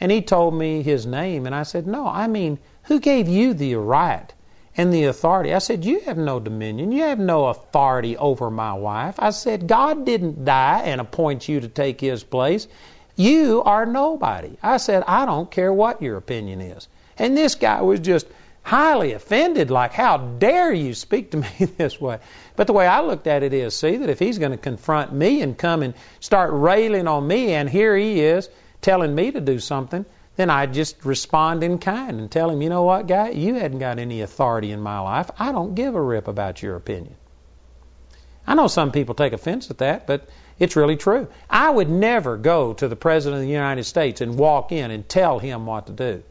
And he told me his name, and I said, No, I mean, who gave you the right and the authority? I said, You have no dominion. You have no authority over my wife. I said, God didn't die and appoint you to take his place. You are nobody. I said, I don't care what your opinion is. And this guy was just highly offended, like, how dare you speak to me this way? But the way I looked at it is, see, that if he's going to confront me and come and start railing on me, and here he is telling me to do something, then I just respond in kind and tell him, you know what, guy, you hadn't got any authority in my life. I don't give a rip about your opinion. I know some people take offense at that, but it's really true. I would never go to the President of the United States and walk in and tell him what to do.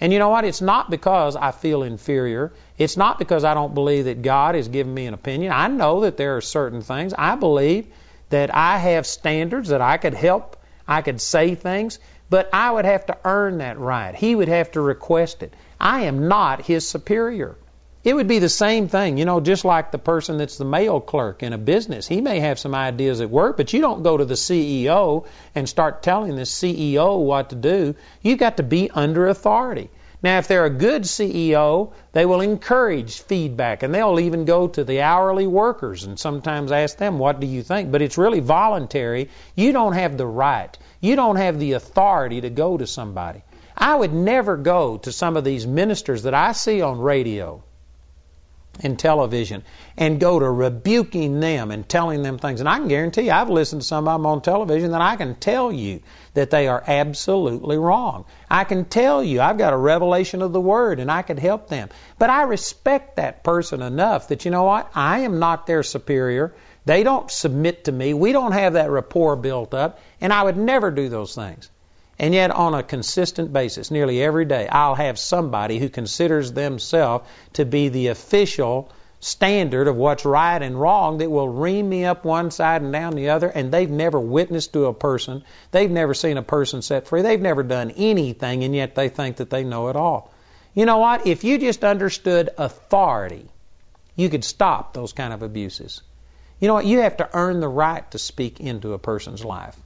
And you know what? It's not because I feel inferior. It's not because I don't believe that God has given me an opinion. I know that there are certain things. I believe that I have standards that I could help, I could say things. But I would have to earn that right. He would have to request it. I am not his superior. It would be the same thing, you know, just like the person that's the mail clerk in a business. He may have some ideas at work, but you don't go to the CEO and start telling the CEO what to do. You've got to be under authority. Now, if they're a good CEO, they will encourage feedback and they'll even go to the hourly workers and sometimes ask them, What do you think? But it's really voluntary. You don't have the right, you don't have the authority to go to somebody. I would never go to some of these ministers that I see on radio and television and go to rebuking them and telling them things. And I can guarantee you, I've listened to some of them on television that I can tell you that they are absolutely wrong. I can tell you, I've got a revelation of the Word and I could help them. But I respect that person enough that, you know what, I am not their superior. They don't submit to me. We don't have that rapport built up. And I would never do those things. And yet, on a consistent basis, nearly every day, I'll have somebody who considers themselves to be the official standard of what's right and wrong that will ream me up one side and down the other, and they've never witnessed to a person. They've never seen a person set free. They've never done anything, and yet they think that they know it all. You know what? If you just understood authority, you could stop those kind of abuses. You know what? You have to earn the right to speak into a person's life.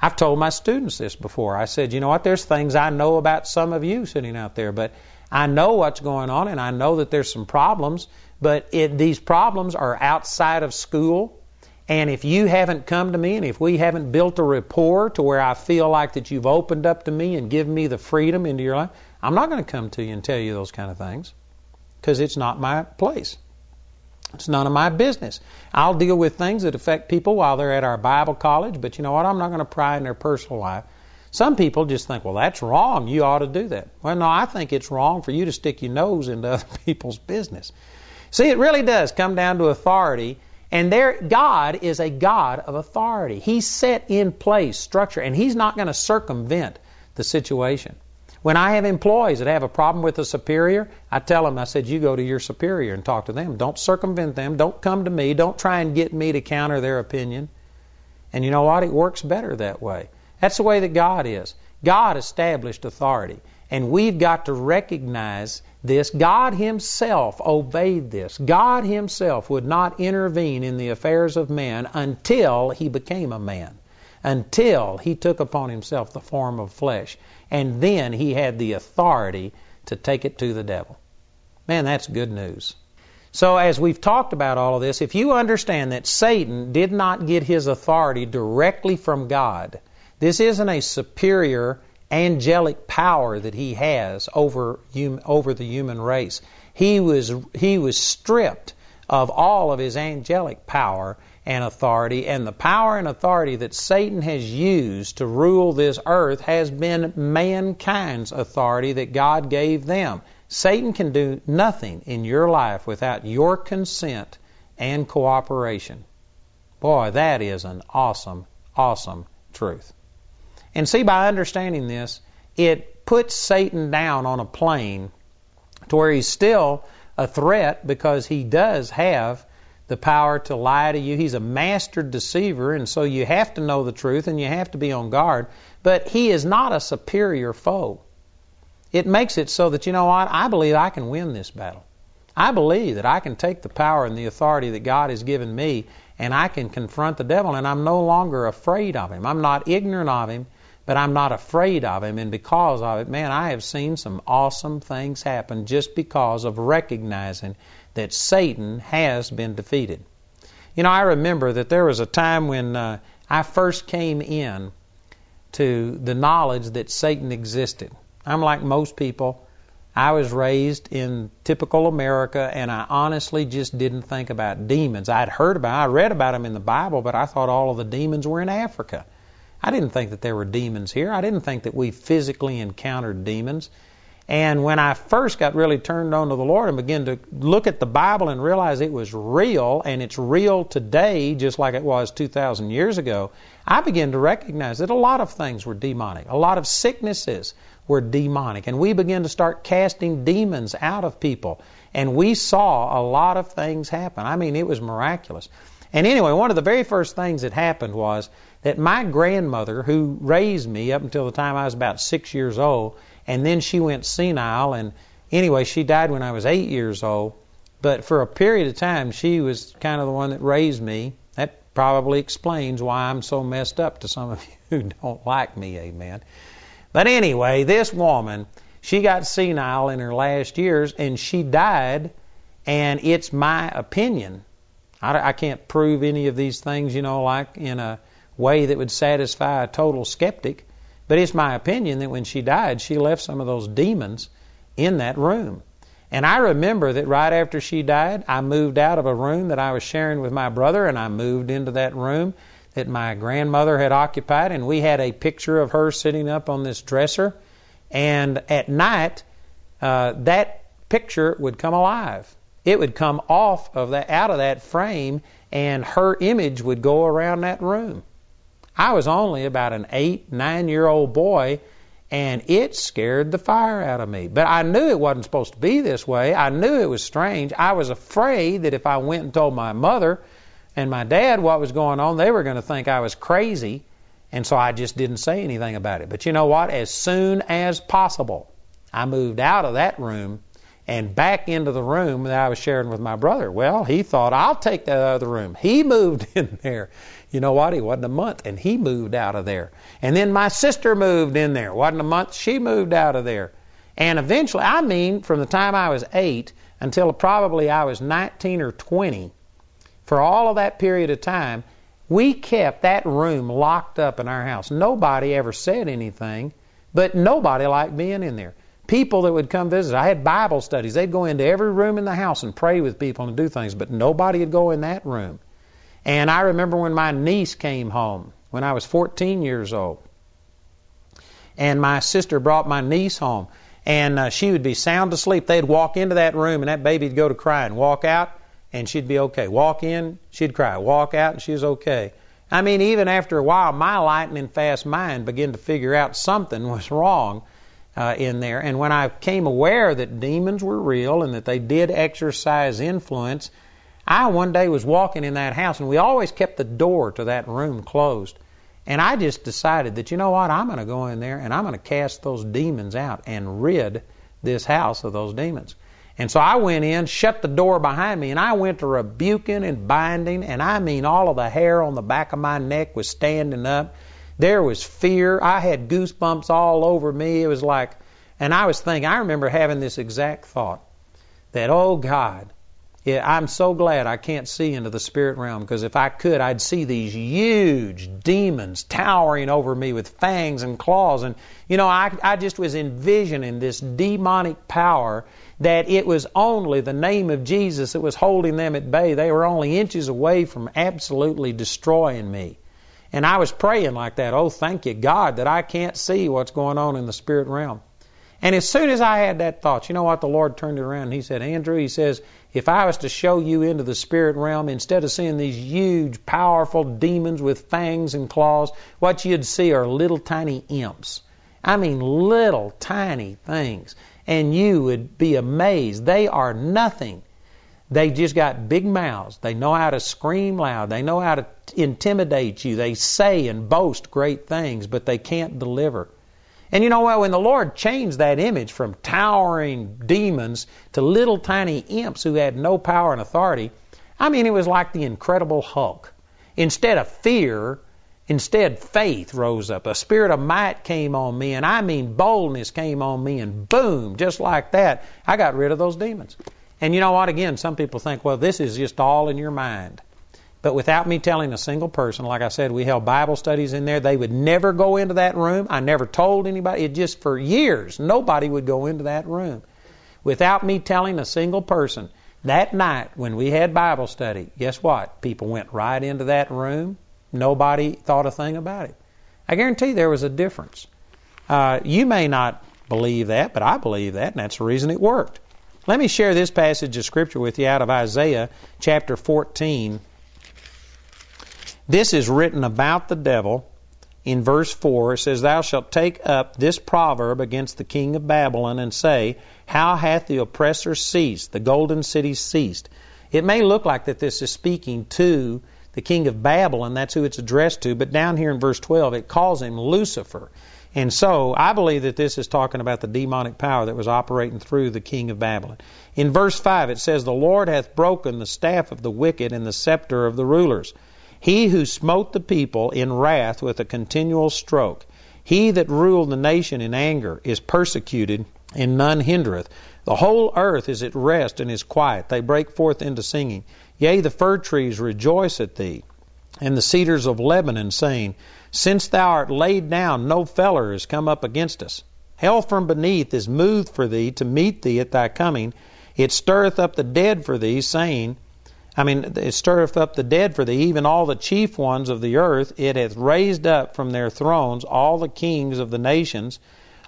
I've told my students this before. I said, you know what, there's things I know about some of you sitting out there, but I know what's going on and I know that there's some problems, but it, these problems are outside of school. And if you haven't come to me and if we haven't built a rapport to where I feel like that you've opened up to me and given me the freedom into your life, I'm not going to come to you and tell you those kind of things because it's not my place. It's none of my business. I'll deal with things that affect people while they're at our Bible college, but you know what? I'm not going to pry in their personal life. Some people just think, well, that's wrong. You ought to do that. Well, no, I think it's wrong for you to stick your nose into other people's business. See, it really does come down to authority. And there, God is a God of authority. He's set in place structure, and He's not going to circumvent the situation. When I have employees that have a problem with a superior, I tell them, I said, you go to your superior and talk to them. Don't circumvent them. Don't come to me. Don't try and get me to counter their opinion. And you know what? It works better that way. That's the way that God is. God established authority. And we've got to recognize this. God Himself obeyed this. God Himself would not intervene in the affairs of man until He became a man, until He took upon Himself the form of flesh and then he had the authority to take it to the devil. Man, that's good news. So, as we've talked about all of this, if you understand that Satan did not get his authority directly from God, this isn't a superior angelic power that he has over, over the human race. He was, he was stripped of all of his angelic power and authority, and the power and authority that Satan has used to rule this earth has been mankind's authority that God gave them. Satan can do nothing in your life without your consent and cooperation. Boy, that is an awesome, awesome truth. And see, by understanding this, it puts Satan down on a plane to where he's still a threat because he does have the power to lie to you. He's a master deceiver, and so you have to know the truth and you have to be on guard. But he is not a superior foe. It makes it so that, you know what, I believe I can win this battle. I believe that I can take the power and the authority that God has given me and I can confront the devil, and I'm no longer afraid of him. I'm not ignorant of him, but I'm not afraid of him. And because of it, man, I have seen some awesome things happen just because of recognizing that Satan has been defeated. You know, I remember that there was a time when uh, I first came in to the knowledge that Satan existed. I'm like most people. I was raised in typical America, and I honestly just didn't think about demons. I'd heard about, I read about them in the Bible, but I thought all of the demons were in Africa. I didn't think that there were demons here. I didn't think that we physically encountered demons. And when I first got really turned on to the Lord and began to look at the Bible and realize it was real, and it's real today just like it was 2,000 years ago, I began to recognize that a lot of things were demonic. A lot of sicknesses were demonic. And we began to start casting demons out of people. And we saw a lot of things happen. I mean, it was miraculous. And anyway, one of the very first things that happened was that my grandmother, who raised me up until the time I was about six years old, and then she went senile. And anyway, she died when I was eight years old. But for a period of time, she was kind of the one that raised me. That probably explains why I'm so messed up to some of you who don't like me. Amen. But anyway, this woman, she got senile in her last years, and she died. And it's my opinion. I, I can't prove any of these things, you know, like in a way that would satisfy a total skeptic. But it's my opinion that when she died, she left some of those demons in that room. And I remember that right after she died, I moved out of a room that I was sharing with my brother, and I moved into that room that my grandmother had occupied, and we had a picture of her sitting up on this dresser. And at night, uh, that picture would come alive. It would come off of that, out of that frame, and her image would go around that room. I was only about an eight, nine year old boy, and it scared the fire out of me. But I knew it wasn't supposed to be this way. I knew it was strange. I was afraid that if I went and told my mother and my dad what was going on, they were going to think I was crazy. And so I just didn't say anything about it. But you know what? As soon as possible, I moved out of that room and back into the room that I was sharing with my brother. Well, he thought, I'll take that other room. He moved in there. You know what? He wasn't a month, and he moved out of there. And then my sister moved in there. Wasn't a month, she moved out of there. And eventually, I mean, from the time I was eight until probably I was 19 or 20, for all of that period of time, we kept that room locked up in our house. Nobody ever said anything, but nobody liked being in there. People that would come visit, I had Bible studies. They'd go into every room in the house and pray with people and do things, but nobody would go in that room. And I remember when my niece came home when I was 14 years old. And my sister brought my niece home. And uh, she would be sound asleep. They'd walk into that room and that baby'd go to cry and walk out and she'd be okay. Walk in, she'd cry. Walk out and she was okay. I mean, even after a while, my lightning fast mind began to figure out something was wrong uh, in there. And when I came aware that demons were real and that they did exercise influence, I one day was walking in that house, and we always kept the door to that room closed. And I just decided that, you know what, I'm going to go in there and I'm going to cast those demons out and rid this house of those demons. And so I went in, shut the door behind me, and I went to rebuking and binding, and I mean all of the hair on the back of my neck was standing up. There was fear. I had goosebumps all over me. It was like, and I was thinking, I remember having this exact thought that, oh God, yeah, I'm so glad I can't see into the spirit realm because if I could, I'd see these huge demons towering over me with fangs and claws. And, you know, I, I just was envisioning this demonic power that it was only the name of Jesus that was holding them at bay. They were only inches away from absolutely destroying me. And I was praying like that. Oh, thank you, God, that I can't see what's going on in the spirit realm. And as soon as I had that thought, you know what? The Lord turned it around and He said, Andrew, He says, if I was to show you into the spirit realm, instead of seeing these huge, powerful demons with fangs and claws, what you'd see are little tiny imps. I mean, little tiny things. And you would be amazed. They are nothing. They just got big mouths. They know how to scream loud. They know how to intimidate you. They say and boast great things, but they can't deliver. And you know what? When the Lord changed that image from towering demons to little tiny imps who had no power and authority, I mean, it was like the Incredible Hulk. Instead of fear, instead faith rose up. A spirit of might came on me, and I mean boldness came on me, and boom, just like that, I got rid of those demons. And you know what? Again, some people think, well, this is just all in your mind. But without me telling a single person, like I said, we held Bible studies in there. They would never go into that room. I never told anybody. It just for years, nobody would go into that room. without me telling a single person. That night when we had Bible study, guess what? People went right into that room. Nobody thought a thing about it. I guarantee there was a difference. Uh, you may not believe that, but I believe that, and that's the reason it worked. Let me share this passage of Scripture with you out of Isaiah chapter 14. This is written about the devil in verse 4. It says, Thou shalt take up this proverb against the king of Babylon and say, How hath the oppressor ceased? The golden city ceased. It may look like that this is speaking to the king of Babylon. That's who it's addressed to. But down here in verse 12, it calls him Lucifer. And so I believe that this is talking about the demonic power that was operating through the king of Babylon. In verse 5, it says, The Lord hath broken the staff of the wicked and the scepter of the rulers. He who smote the people in wrath with a continual stroke, he that ruled the nation in anger, is persecuted, and none hindereth. The whole earth is at rest and is quiet. They break forth into singing. Yea, the fir trees rejoice at thee, and the cedars of Lebanon, saying, Since thou art laid down, no feller is come up against us. Hell from beneath is moved for thee to meet thee at thy coming. It stirreth up the dead for thee, saying, I mean, it stirreth up the dead for thee, even all the chief ones of the earth. It hath raised up from their thrones all the kings of the nations.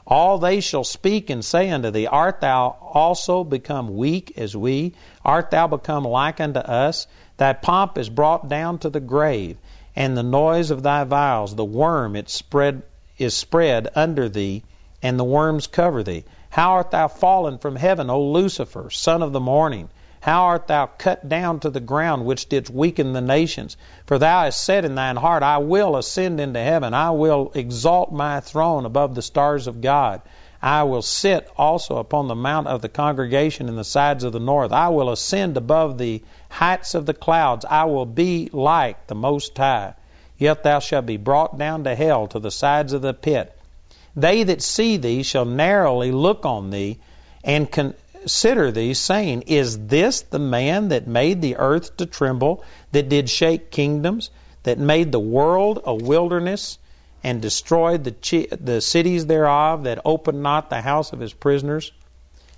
All they shall speak and say unto thee, Art thou also become weak as we? Art thou become like unto us? Thy pomp is brought down to the grave, and the noise of thy viols, the worm it spread is spread under thee, and the worms cover thee. How art thou fallen from heaven, O Lucifer, son of the morning? How art thou cut down to the ground, which didst weaken the nations? For thou hast said in thine heart, I will ascend into heaven. I will exalt my throne above the stars of God. I will sit also upon the mount of the congregation in the sides of the north. I will ascend above the heights of the clouds. I will be like the Most High. Yet thou shalt be brought down to hell, to the sides of the pit. They that see thee shall narrowly look on thee, and consider thee, saying, Is this the man that made the earth to tremble, that did shake kingdoms, that made the world a wilderness, and destroyed the, chi- the cities thereof, that opened not the house of his prisoners?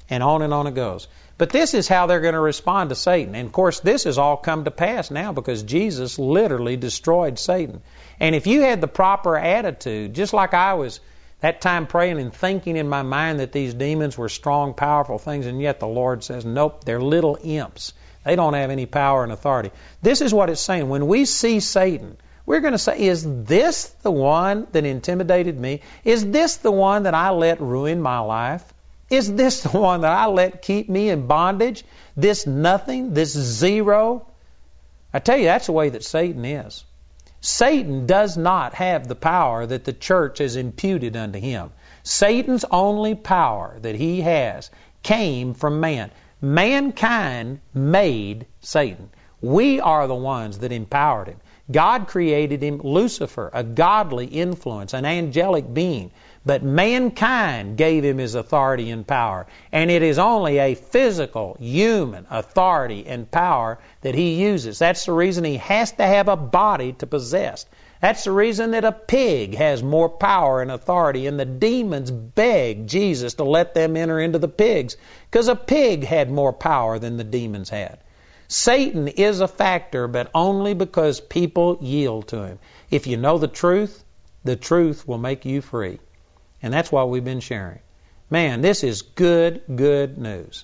And on and on it goes. But this is how they're going to respond to Satan. And of course, this has all come to pass now because Jesus literally destroyed Satan. And if you had the proper attitude, just like I was that time praying and thinking in my mind that these demons were strong, powerful things, and yet the Lord says, nope, they're little imps. They don't have any power and authority. This is what it's saying. When we see Satan, we're going to say, is this the one that intimidated me? Is this the one that I let ruin my life? Is this the one that I let keep me in bondage? This nothing? This zero? I tell you, that's the way that Satan is. Satan does not have the power that the church has imputed unto him. Satan's only power that he has came from man. Mankind made Satan. We are the ones that empowered him. God created him Lucifer, a godly influence, an angelic being. But mankind gave him his authority and power. And it is only a physical, human authority and power that he uses. That's the reason he has to have a body to possess. That's the reason that a pig has more power and authority, and the demons begged Jesus to let them enter into the pigs, because a pig had more power than the demons had. Satan is a factor, but only because people yield to him. If you know the truth, the truth will make you free. And that's why we've been sharing. Man, this is good, good news.